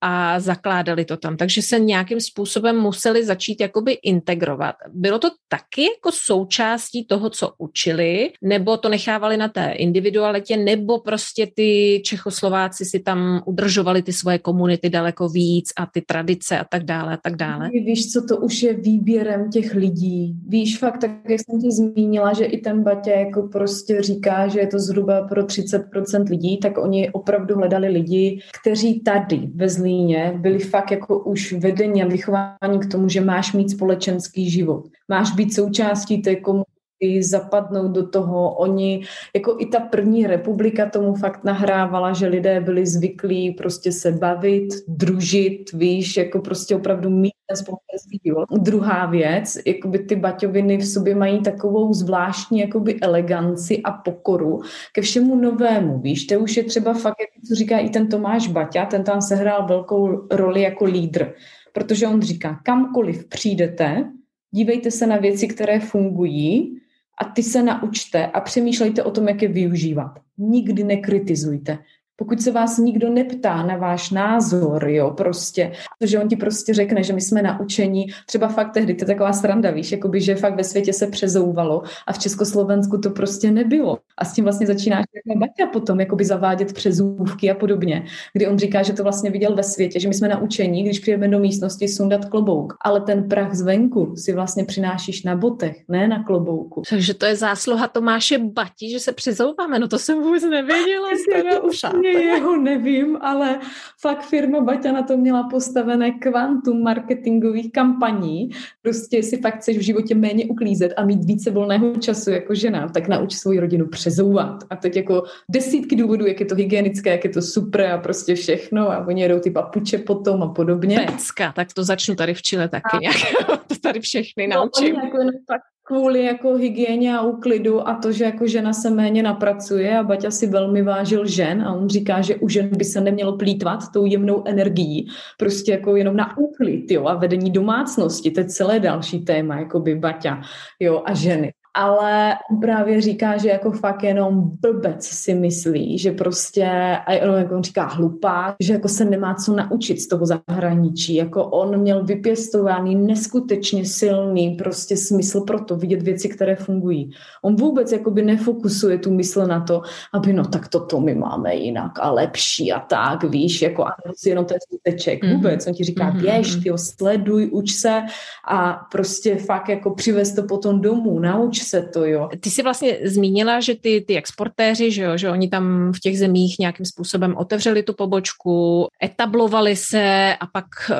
a zakládali to tam, takže se nějakým způsobem museli začít jakoby integrovat. Bylo to taky jako součástí toho, co učili, nebo to nechávali na té individualitě, nebo prostě ty Čechoslováci si tam udržovali ty svoje komunity daleko víc a ty tradice a tak dále a tak dále. Víš, co to už je výběrem těch lidí. Víš fakt, tak jak jsem ti zmínila, že i ten Batě jako prostě říká, že je to zhruba pro 30% lidí, tak oni opravdu hledali lidi, kteří tady ve Zlíně byli fakt jako už vedení a vychování k tomu, že máš mít společenský život. Máš být součástí té komunity i zapadnout do toho. Oni, jako i ta první republika tomu fakt nahrávala, že lidé byli zvyklí prostě se bavit, družit, víš, jako prostě opravdu mít ten společenský život. Druhá věc, jakoby ty baťoviny v sobě mají takovou zvláštní jakoby eleganci a pokoru ke všemu novému, víš, to už je třeba fakt, jak to říká i ten Tomáš Baťa, ten tam sehrál velkou roli jako lídr, protože on říká, kamkoliv přijdete, dívejte se na věci, které fungují a ty se naučte a přemýšlejte o tom, jak je využívat. Nikdy nekritizujte. Pokud se vás nikdo neptá na váš názor, jo, prostě, že on ti prostě řekne, že my jsme naučení, třeba fakt tehdy, to je taková sranda, víš, jakoby, že fakt ve světě se přezouvalo a v Československu to prostě nebylo. A s tím vlastně začínáš jako Baťa potom jakoby zavádět přezůvky a podobně, kdy on říká, že to vlastně viděl ve světě, že my jsme naučení, když přijdeme do místnosti, sundat klobouk, ale ten prach zvenku si vlastně přinášíš na botech, ne na klobouku. Takže to je zásluha Tomáše Bati, že se přezouváme, no to jsem vůbec nevěděla. úplně jeho nevím, ale fakt firma Baťa na to měla postavené kvantum marketingových kampaní. Prostě si fakt chceš v životě méně uklízet a mít více volného času jako žena, tak nauč svou rodinu přezouvat. A teď jako desítky důvodů, jak je to hygienické, jak je to super a prostě všechno a oni jedou ty papuče potom a podobně. Pecka, tak to začnu tady v Chile taky a... nějak. to tady všechny no, naučím. No, jako tak kvůli jako hygieně a úklidu a to, že jako žena se méně napracuje a Baťa si velmi vážil žen a on říká, že u žen by se nemělo plítvat tou jemnou energií, prostě jako jenom na úklid, jo, a vedení domácnosti, to je celé další téma, jako by Baťa, jo, a ženy ale on právě říká, že jako fakt jenom blbec si myslí, že prostě, a jenom jako on říká hlupá, že jako se nemá co naučit z toho zahraničí, jako on měl vypěstovaný neskutečně silný prostě smysl pro to vidět věci, které fungují. On vůbec jakoby nefokusuje tu mysl na to, aby no tak toto my máme jinak a lepší a tak, víš, jako a si jenom ten skuteček. Mm-hmm. Vůbec, on ti říká, mm-hmm. běž, ty sleduj, uč se a prostě fakt jako přivez to potom domů, nauč se to, jo. Ty jsi vlastně zmínila, že ty, ty exportéři, že, jo, že oni tam v těch zemích nějakým způsobem otevřeli tu pobočku, etablovali se a pak eh,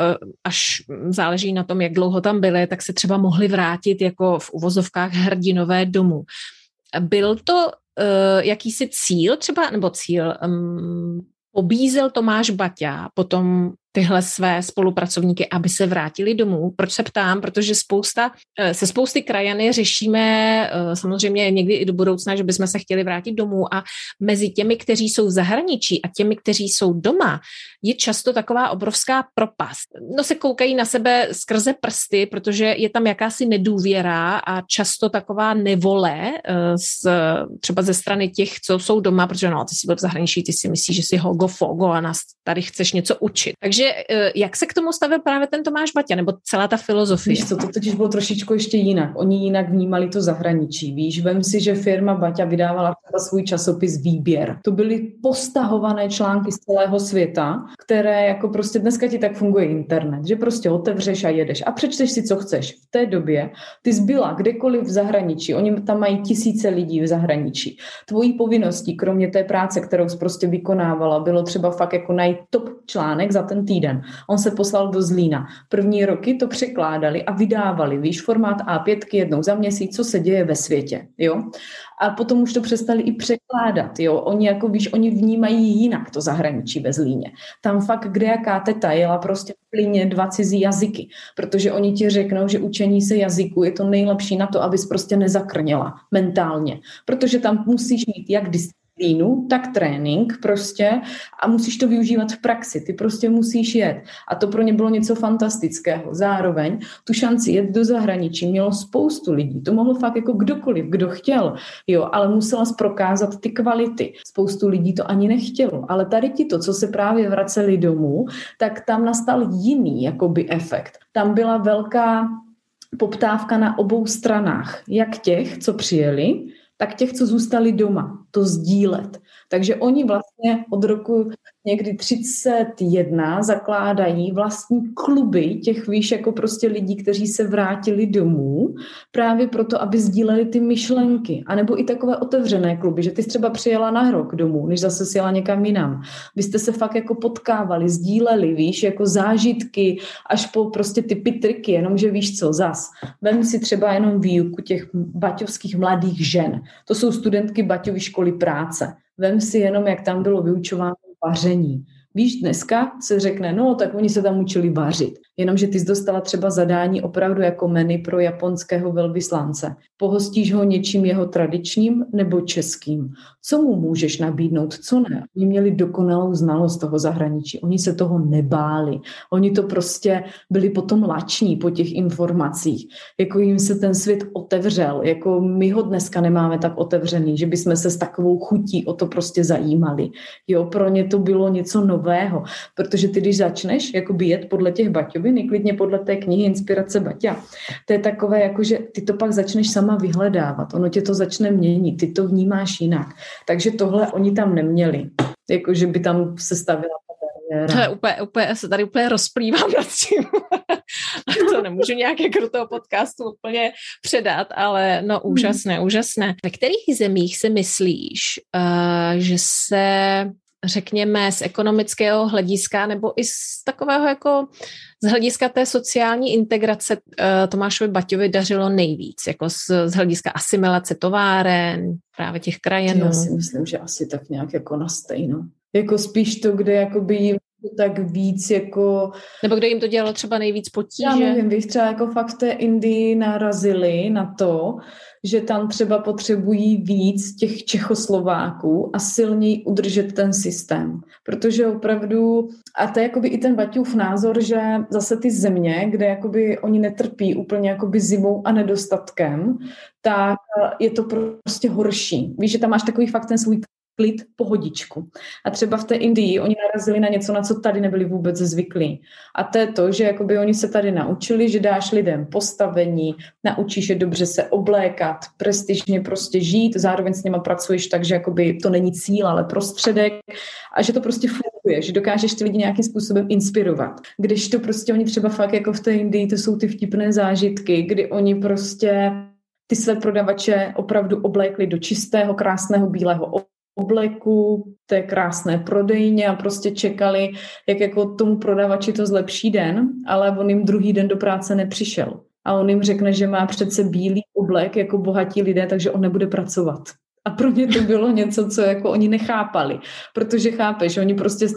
až záleží na tom, jak dlouho tam byli, tak se třeba mohli vrátit jako v uvozovkách hrdinové domů. Byl to uh, jakýsi cíl třeba, nebo cíl, um, pobízel Tomáš Baťa potom tyhle své spolupracovníky, aby se vrátili domů. Proč se ptám? Protože spousta, eh, se spousty krajany řešíme eh, samozřejmě někdy i do budoucna, že bychom se chtěli vrátit domů a mezi těmi, kteří jsou v zahraničí a těmi, kteří jsou doma, je často taková obrovská propast. No se koukají na sebe skrze prsty, protože je tam jakási nedůvěra a často taková nevole z, eh, třeba ze strany těch, co jsou doma, protože no, ty jsi byl v zahraničí, ty si myslíš, že jsi hogo fogo a nás tady chceš něco učit. Takže Eh, jak se k tomu stavil právě ten Tomáš Baťa, nebo celá ta filozofie? Víš co, to totiž bylo trošičku ještě jinak. Oni jinak vnímali to zahraničí. Víš, vem si, že firma Baťa vydávala svůj časopis Výběr. To byly postahované články z celého světa, které jako prostě dneska ti tak funguje internet, že prostě otevřeš a jedeš a přečteš si, co chceš. V té době ty zbyla kdekoliv v zahraničí, oni tam mají tisíce lidí v zahraničí. Tvojí povinností, kromě té práce, kterou prostě vykonávala, bylo třeba fakt jako najít top článek za ten týden týden. On se poslal do Zlína. První roky to překládali a vydávali, víš, formát A5 jednou za měsíc, co se děje ve světě, jo. A potom už to přestali i překládat, jo. Oni jako, víš, oni vnímají jinak to zahraničí ve Zlíně. Tam fakt kde jaká teta jela prostě plyně dva cizí jazyky, protože oni ti řeknou, že učení se jazyku je to nejlepší na to, abys prostě nezakrněla mentálně, protože tam musíš mít jak disciplínu, disciplínu, tak trénink prostě a musíš to využívat v praxi. Ty prostě musíš jet. A to pro ně bylo něco fantastického. Zároveň tu šanci jet do zahraničí mělo spoustu lidí. To mohlo fakt jako kdokoliv, kdo chtěl, jo, ale musela prokázat ty kvality. Spoustu lidí to ani nechtělo. Ale tady ti to, co se právě vraceli domů, tak tam nastal jiný jakoby efekt. Tam byla velká poptávka na obou stranách, jak těch, co přijeli, tak těch, co zůstali doma, to sdílet. Takže oni vlastně od roku někdy 31 zakládají vlastní kluby těch, víš, jako prostě lidí, kteří se vrátili domů, právě proto, aby sdíleli ty myšlenky. A nebo i takové otevřené kluby, že ty jsi třeba přijela na rok domů, než zase si jela někam jinam. Vy jste se fakt jako potkávali, sdíleli, víš, jako zážitky, až po prostě typy triky, jenomže víš co, zas. Vem si třeba jenom výuku těch baťovských mladých žen. To jsou studentky Baťovy školy práce. Vem si jenom, jak tam bylo vyučováno vaření. Víš, dneska se řekne, no tak oni se tam učili vařit. Jenomže ty jsi dostala třeba zadání opravdu jako menu pro japonského velvyslance. Pohostíš ho něčím jeho tradičním nebo českým. Co mu můžeš nabídnout, co ne? Oni měli dokonalou znalost toho zahraničí. Oni se toho nebáli. Oni to prostě byli potom lační po těch informacích. Jako jim se ten svět otevřel. Jako my ho dneska nemáme tak otevřený, že bychom se s takovou chutí o to prostě zajímali. Jo, pro ně to bylo něco nového. Protože ty, když začneš jako jet podle těch baťovin, klidně podle té knihy Inspirace Baťa, to je takové, jako že ty to pak začneš sama vyhledávat. Ono tě to začne měnit, ty to vnímáš jinak. Takže tohle oni tam neměli. Jako, že by tam se stavila to je úplně, úplně, se tady úplně rozplývám nad tím. to nemůžu nějak jako do toho podcastu úplně předat, ale no hmm. úžasné, úžasné. Ve kterých zemích si myslíš, uh, že se řekněme, z ekonomického hlediska nebo i z takového jako z hlediska té sociální integrace uh, Tomášovi Baťovi dařilo nejvíc, jako z, z hlediska asimilace továren, právě těch krajenů. Já si myslím, že asi tak nějak jako na stejno. Jako spíš to, kde jakoby jim tak víc jako... Nebo kde jim to dělalo třeba nejvíc potíže? Já nevím, bych třeba jako fakt v té Indii narazili na to, že tam třeba potřebují víc těch Čechoslováků a silněji udržet ten systém. Protože opravdu, a to je jakoby i ten Baťův názor, že zase ty země, kde jakoby oni netrpí úplně jakoby zimou a nedostatkem, tak je to prostě horší. Víš, že tam máš takový fakt ten svůj klid, pohodičku. A třeba v té Indii oni narazili na něco, na co tady nebyli vůbec zvyklí. A to je to, že jakoby oni se tady naučili, že dáš lidem postavení, naučíš je dobře se oblékat, prestižně prostě žít, zároveň s nimi pracuješ tak, že jakoby to není cíl, ale prostředek a že to prostě funguje, že dokážeš ty lidi nějakým způsobem inspirovat. Když to prostě oni třeba fakt jako v té Indii, to jsou ty vtipné zážitky, kdy oni prostě ty své prodavače opravdu oblékli do čistého, krásného bílého obleku, té krásné prodejně a prostě čekali, jak jako tomu prodavači to zlepší den, ale on jim druhý den do práce nepřišel. A on jim řekne, že má přece bílý oblek jako bohatí lidé, takže on nebude pracovat. A pro ně to bylo něco, co jako oni nechápali, protože chápeš, oni prostě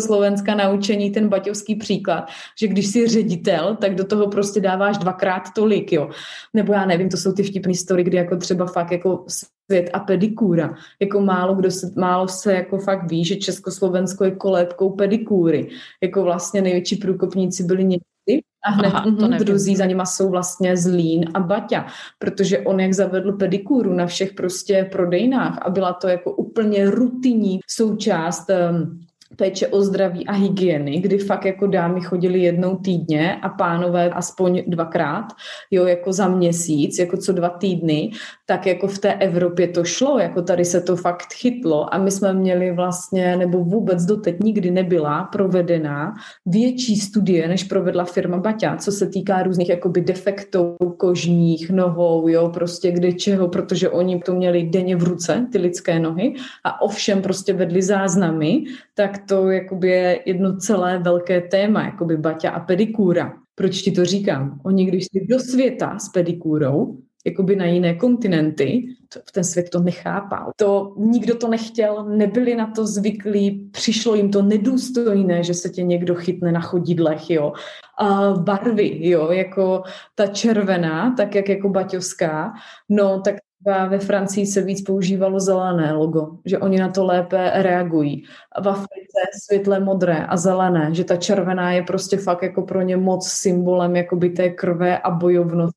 Slovenska naučení ten baťovský příklad, že když jsi ředitel, tak do toho prostě dáváš dvakrát tolik, jo. Nebo já nevím, to jsou ty vtipné story, kdy jako třeba fakt jako svět a pedikůra. Jako málo kdo se, málo se jako fakt ví, že Československo je kolébkou pedikůry. Jako vlastně největší průkopníci byli Němci a hned Aha, to druzí za nima jsou vlastně Zlín a Baťa, protože on jak zavedl pedikůru na všech prostě prodejnách a byla to jako úplně rutinní součást um, péče o zdraví a hygieny, kdy fakt jako dámy chodily jednou týdně a pánové aspoň dvakrát, jo, jako za měsíc, jako co dva týdny, tak jako v té Evropě to šlo, jako tady se to fakt chytlo a my jsme měli vlastně, nebo vůbec doteď nikdy nebyla provedená větší studie, než provedla firma Baťa, co se týká různých jakoby defektů kožních, nohou, jo, prostě kde čeho, protože oni to měli denně v ruce, ty lidské nohy a ovšem prostě vedli záznamy, tak to jakoby je jedno celé velké téma, jakoby baťa a pedikůra. Proč ti to říkám? Oni, když šli do světa s pedikůrou, jakoby na jiné kontinenty, to, ten svět to nechápal. To, nikdo to nechtěl, nebyli na to zvyklí, přišlo jim to nedůstojné, že se tě někdo chytne na chodidlech, jo. A barvy, jo, jako ta červená, tak jak jako baťovská, no tak ve Francii se víc používalo zelené logo, že oni na to lépe reagují. V Africe světle modré a zelené, že ta červená je prostě fakt jako pro ně moc symbolem jakoby té krve a bojovnosti.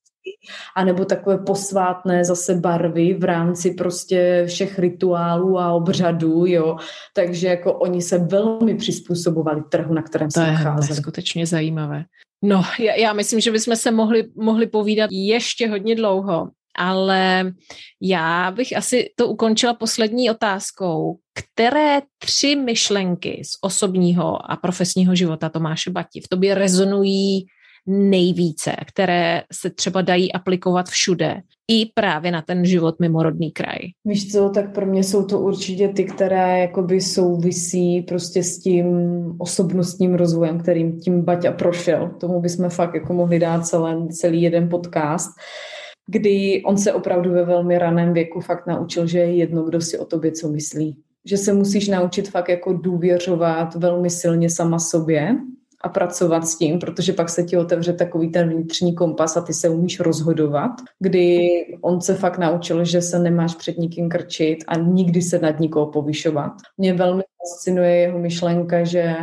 A nebo takové posvátné zase barvy v rámci prostě všech rituálů a obřadů, jo. Takže jako oni se velmi přizpůsobovali trhu, na kterém to se nacházeli. To je skutečně zajímavé. No, já, já myslím, že bychom se mohli, mohli povídat ještě hodně dlouho ale já bych asi to ukončila poslední otázkou. Které tři myšlenky z osobního a profesního života Tomáše Bati v tobě rezonují nejvíce, které se třeba dají aplikovat všude, i právě na ten život mimorodný kraj? Víš co, tak pro mě jsou to určitě ty, které jakoby souvisí prostě s tím osobnostním rozvojem, kterým tím Baťa prošel. Tomu bychom fakt jako mohli dát celý, celý jeden podcast kdy on se opravdu ve velmi raném věku fakt naučil, že je jedno, kdo si o tobě co myslí. Že se musíš naučit fakt jako důvěřovat velmi silně sama sobě a pracovat s tím, protože pak se ti otevře takový ten vnitřní kompas a ty se umíš rozhodovat, kdy on se fakt naučil, že se nemáš před nikým krčit a nikdy se nad nikoho povyšovat. Mě velmi fascinuje jeho myšlenka, že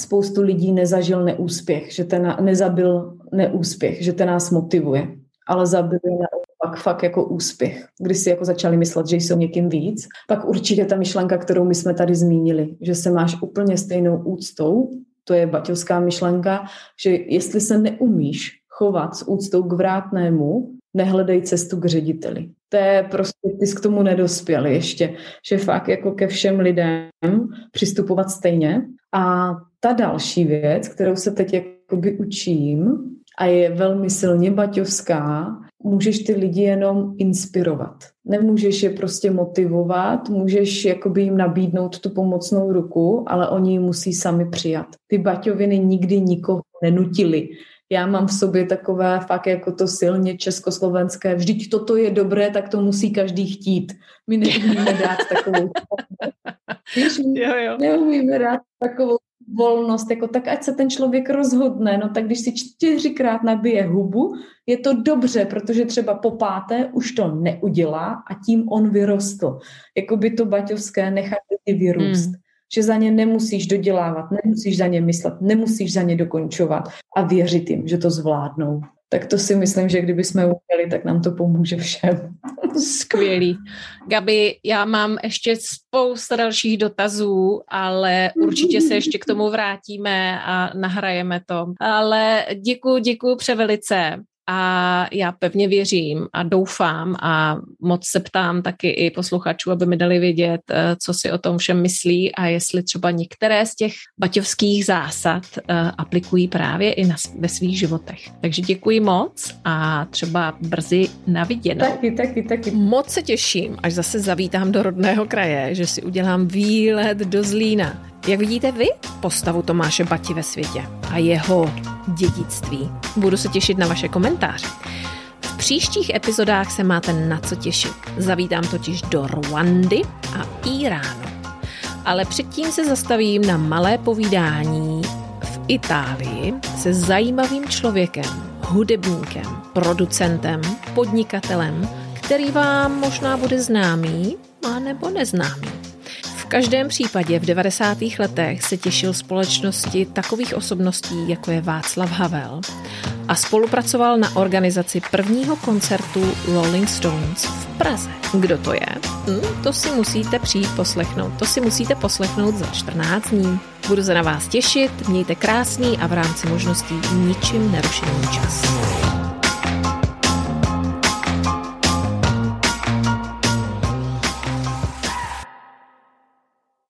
spoustu lidí nezažil neúspěch, že ten nezabil neúspěch, že ten nás motivuje, ale zabil naopak fakt jako úspěch, kdy si jako začali myslet, že jsou někým víc. Pak určitě ta myšlenka, kterou my jsme tady zmínili, že se máš úplně stejnou úctou to je baťovská myšlenka, že jestli se neumíš chovat s úctou k vrátnému, nehledej cestu k řediteli. To je prostě, ty jsi k tomu nedospěl ještě, že fakt jako ke všem lidem přistupovat stejně. A ta další věc, kterou se teď jakoby učím a je velmi silně baťovská, můžeš ty lidi jenom inspirovat. Nemůžeš je prostě motivovat, můžeš jakoby jim nabídnout tu pomocnou ruku, ale oni ji musí sami přijat. Ty baťoviny nikdy nikoho nenutili. Já mám v sobě takové fakt jako to silně československé, vždyť toto je dobré, tak to musí každý chtít. My neumíme dát takovou... Víš, jo, jo. neumíme dát takovou volnost, jako tak ať se ten člověk rozhodne, no tak když si čtyřikrát nabije hubu, je to dobře, protože třeba po páté už to neudělá a tím on vyrostl. Jako by to baťovské nechat lidi vyrůst. Mm. Že za ně nemusíš dodělávat, nemusíš za ně myslet, nemusíš za ně dokončovat a věřit jim, že to zvládnou tak to si myslím, že kdyby jsme uměli, tak nám to pomůže všem. Skvělý. Gabi, já mám ještě spousta dalších dotazů, ale určitě se ještě k tomu vrátíme a nahrajeme to. Ale děkuji, děkuji převelice a já pevně věřím a doufám a moc se ptám taky i posluchačů, aby mi dali vědět, eh, co si o tom všem myslí a jestli třeba některé z těch baťovských zásad eh, aplikují právě i na, ve svých životech. Takže děkuji moc a třeba brzy na viděnou. Taky, taky, taky. Moc se těším, až zase zavítám do rodného kraje, že si udělám výlet do Zlína. Jak vidíte vy postavu Tomáše Bati ve světě a jeho dědictví? Budu se těšit na vaše komentáře. V příštích epizodách se máte na co těšit. Zavítám totiž do Rwandy a Iránu. Ale předtím se zastavím na malé povídání v Itálii se zajímavým člověkem, hudebníkem, producentem, podnikatelem, který vám možná bude známý, a nebo neznámý. Každém případě v 90. letech se těšil společnosti takových osobností, jako je Václav Havel a spolupracoval na organizaci prvního koncertu Rolling Stones v Praze. Kdo to je? Hm, to si musíte přijít poslechnout. To si musíte poslechnout za 14 dní. Budu se na vás těšit, mějte krásný a v rámci možností ničím nerušený čas.